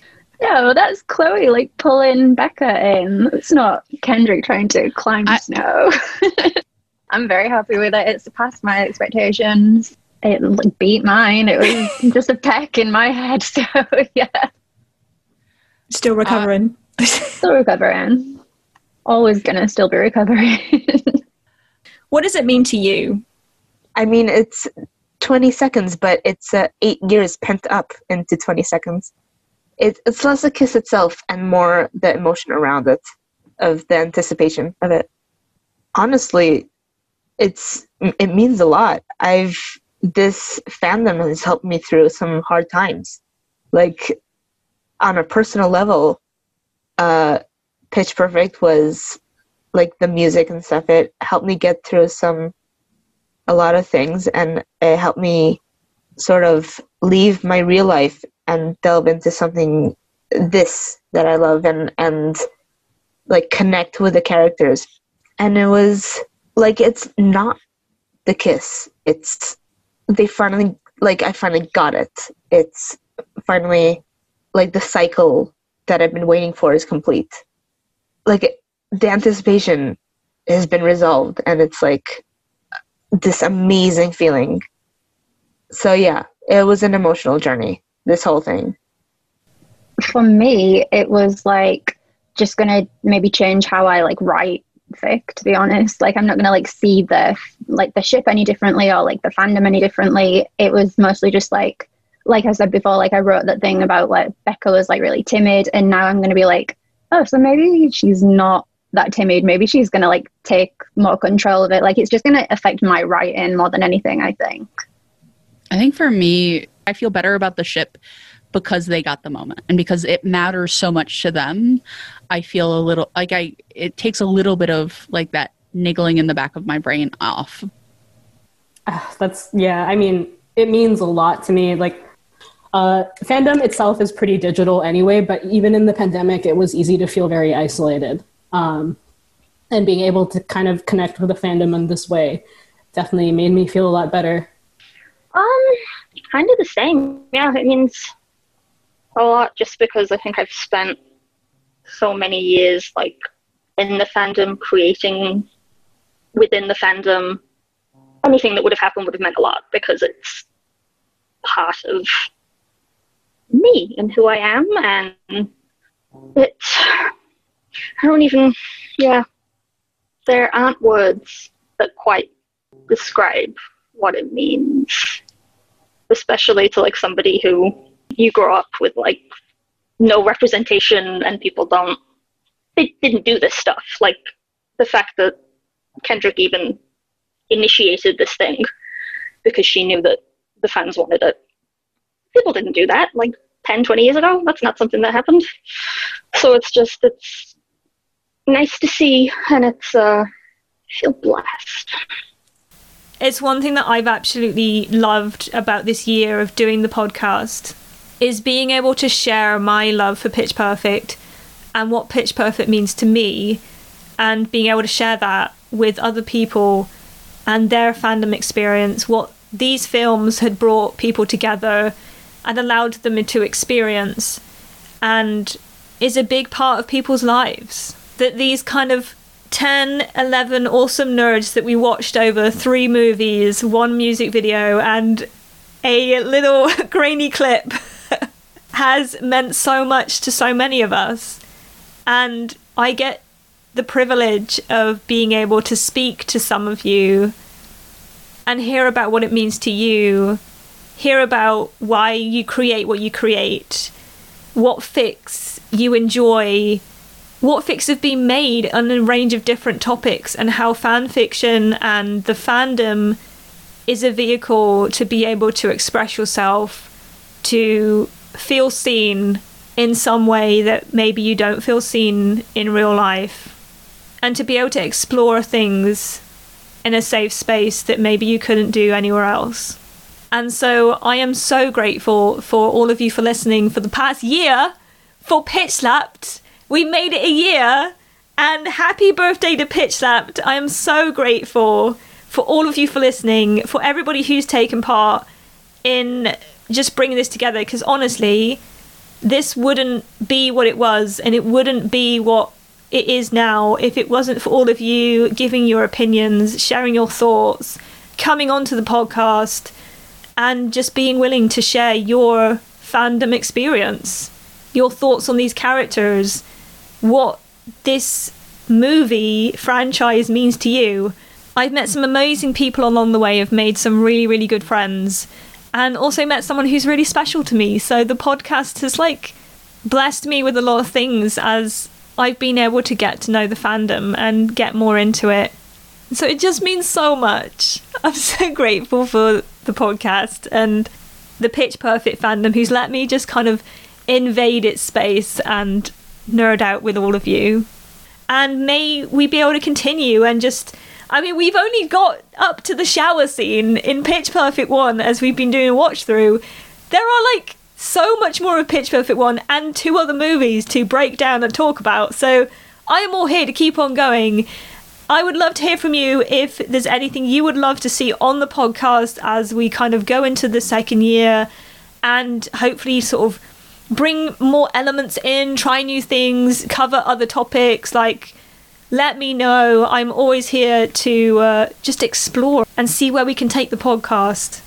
No, that's Chloe like pulling Beca in. It's not Kendrick trying to climb snow. I'm very happy with it. It surpassed my expectations. It like, beat mine. It was just a peck in my head. So yeah, still recovering. still recovering. Always gonna still be recovering. what does it mean to you? I mean, it's 20 seconds, but it's uh, eight years pent up into 20 seconds. It, it's less the kiss itself and more the emotion around it, of the anticipation of it. Honestly, it's it means a lot. I've this fandom has helped me through some hard times, like on a personal level. Uh, Pitch Perfect was like the music and stuff. It helped me get through some a lot of things and it helped me sort of leave my real life and delve into something this that I love and and like connect with the characters. And it was like it's not the kiss. It's they finally like I finally got it. It's finally like the cycle that I've been waiting for is complete. Like the anticipation has been resolved and it's like this amazing feeling. So yeah, it was an emotional journey. This whole thing. For me, it was like just gonna maybe change how I like write fic, to be honest. Like I'm not gonna like see the like the ship any differently or like the fandom any differently. It was mostly just like like I said before, like I wrote that thing about like Beca was like really timid and now I'm gonna be like, oh, so maybe she's not that timid. Maybe she's gonna like take more control of it. Like it's just gonna affect my writing more than anything, I think. I think for me, I feel better about the ship because they got the moment and because it matters so much to them. I feel a little like I it takes a little bit of like that niggling in the back of my brain off. Ah, That's yeah. I mean, it means a lot to me. Like uh, fandom itself is pretty digital anyway, but even in the pandemic, it was easy to feel very isolated. Um, and being able to kind of connect with the fandom in this way definitely made me feel a lot better. Um, kind of the same. Yeah, it means a lot just because I think I've spent so many years like in the fandom, creating within the fandom. Anything that would have happened would have meant a lot because it's part of me and who I am, and it's. I don't even. Yeah, there aren't words that quite describe what it means, especially to like somebody who you grow up with like no representation and people don't they didn't do this stuff. Like the fact that Kendrick even initiated this thing because she knew that the fans wanted it. People didn't do that like 10, 20 years ago. That's not something that happened. So it's just, it's nice to see and it's, uh, I feel blessed. It's one thing that I've absolutely loved about this year of doing the podcast is being able to share my love for Pitch Perfect and what Pitch Perfect means to me and being able to share that with other people and their fandom experience, what these films had brought people together and allowed them to experience and is a big part of people's lives. That these kind of 10, 11 awesome nerds that we watched over three movies, one music video, and a little grainy clip has meant so much to so many of us. And I get the privilege of being able to speak to some of you and hear about what it means to you, hear about why you create what you create, what fix you enjoy, what fix have been made on a range of different topics, and how fan fiction and the fandom is a vehicle to be able to express yourself, to feel seen in some way that maybe you don't feel seen in real life, and to be able to explore things in a safe space that maybe you couldn't do anywhere else. And so I am so grateful for all of you for listening for the past year for Pitch Slapped. We made it a year, and happy birthday to Pitch Slapped. I am so grateful for all of you for listening, for everybody who's taken part in just bringing this together. Because honestly, this wouldn't be what it was, and it wouldn't be what it is now if it wasn't for all of you giving your opinions, sharing your thoughts, coming onto the podcast, and just being willing to share your fandom experience, your thoughts on these characters, what this movie franchise means to you. I've met some amazing people along the way, I've made some really, really good friends, and also met someone who's really special to me. So the podcast has like blessed me with a lot of things as I've been able to get to know the fandom and get more into it. So it just means so much. I'm so grateful for the podcast and the Pitch Perfect fandom who's let me just kind of invade its space and nerd out with all of you. And may we be able to continue and just. I mean, we've only got up to the shower scene in Pitch Perfect 1 as we've been doing a watch through. There are like so much more of Pitch Perfect 1 and two other movies to break down and talk about. So I am all here to keep on going. I would love to hear from you if there's anything you would love to see on the podcast as we kind of go into the second year and hopefully sort of bring more elements in, try new things, cover other topics. Like, let me know. I'm always here to uh, just explore and see where we can take the podcast.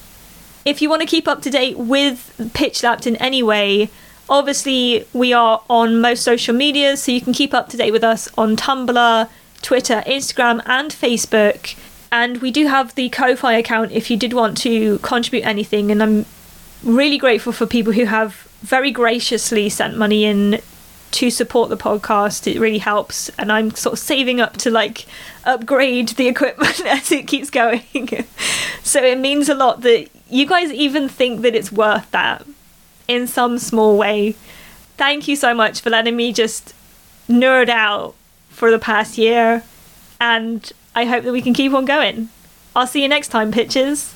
If you want to keep up to date with Pitch Slapped in any way, obviously we are on most social media, so you can keep up to date with us on Tumblr, Twitter, Instagram, and Facebook. And we do have the Ko-fi account if you did want to contribute anything. And I'm really grateful for people who have very graciously sent money in to support the podcast. It really helps, and I'm sort of saving up to like upgrade the equipment as it keeps going. so it means a lot that you guys even think that it's worth that in some small way. Thank you so much for letting me just nerd out for the past year, and I hope that we can keep on going. I'll see you next time, pitches.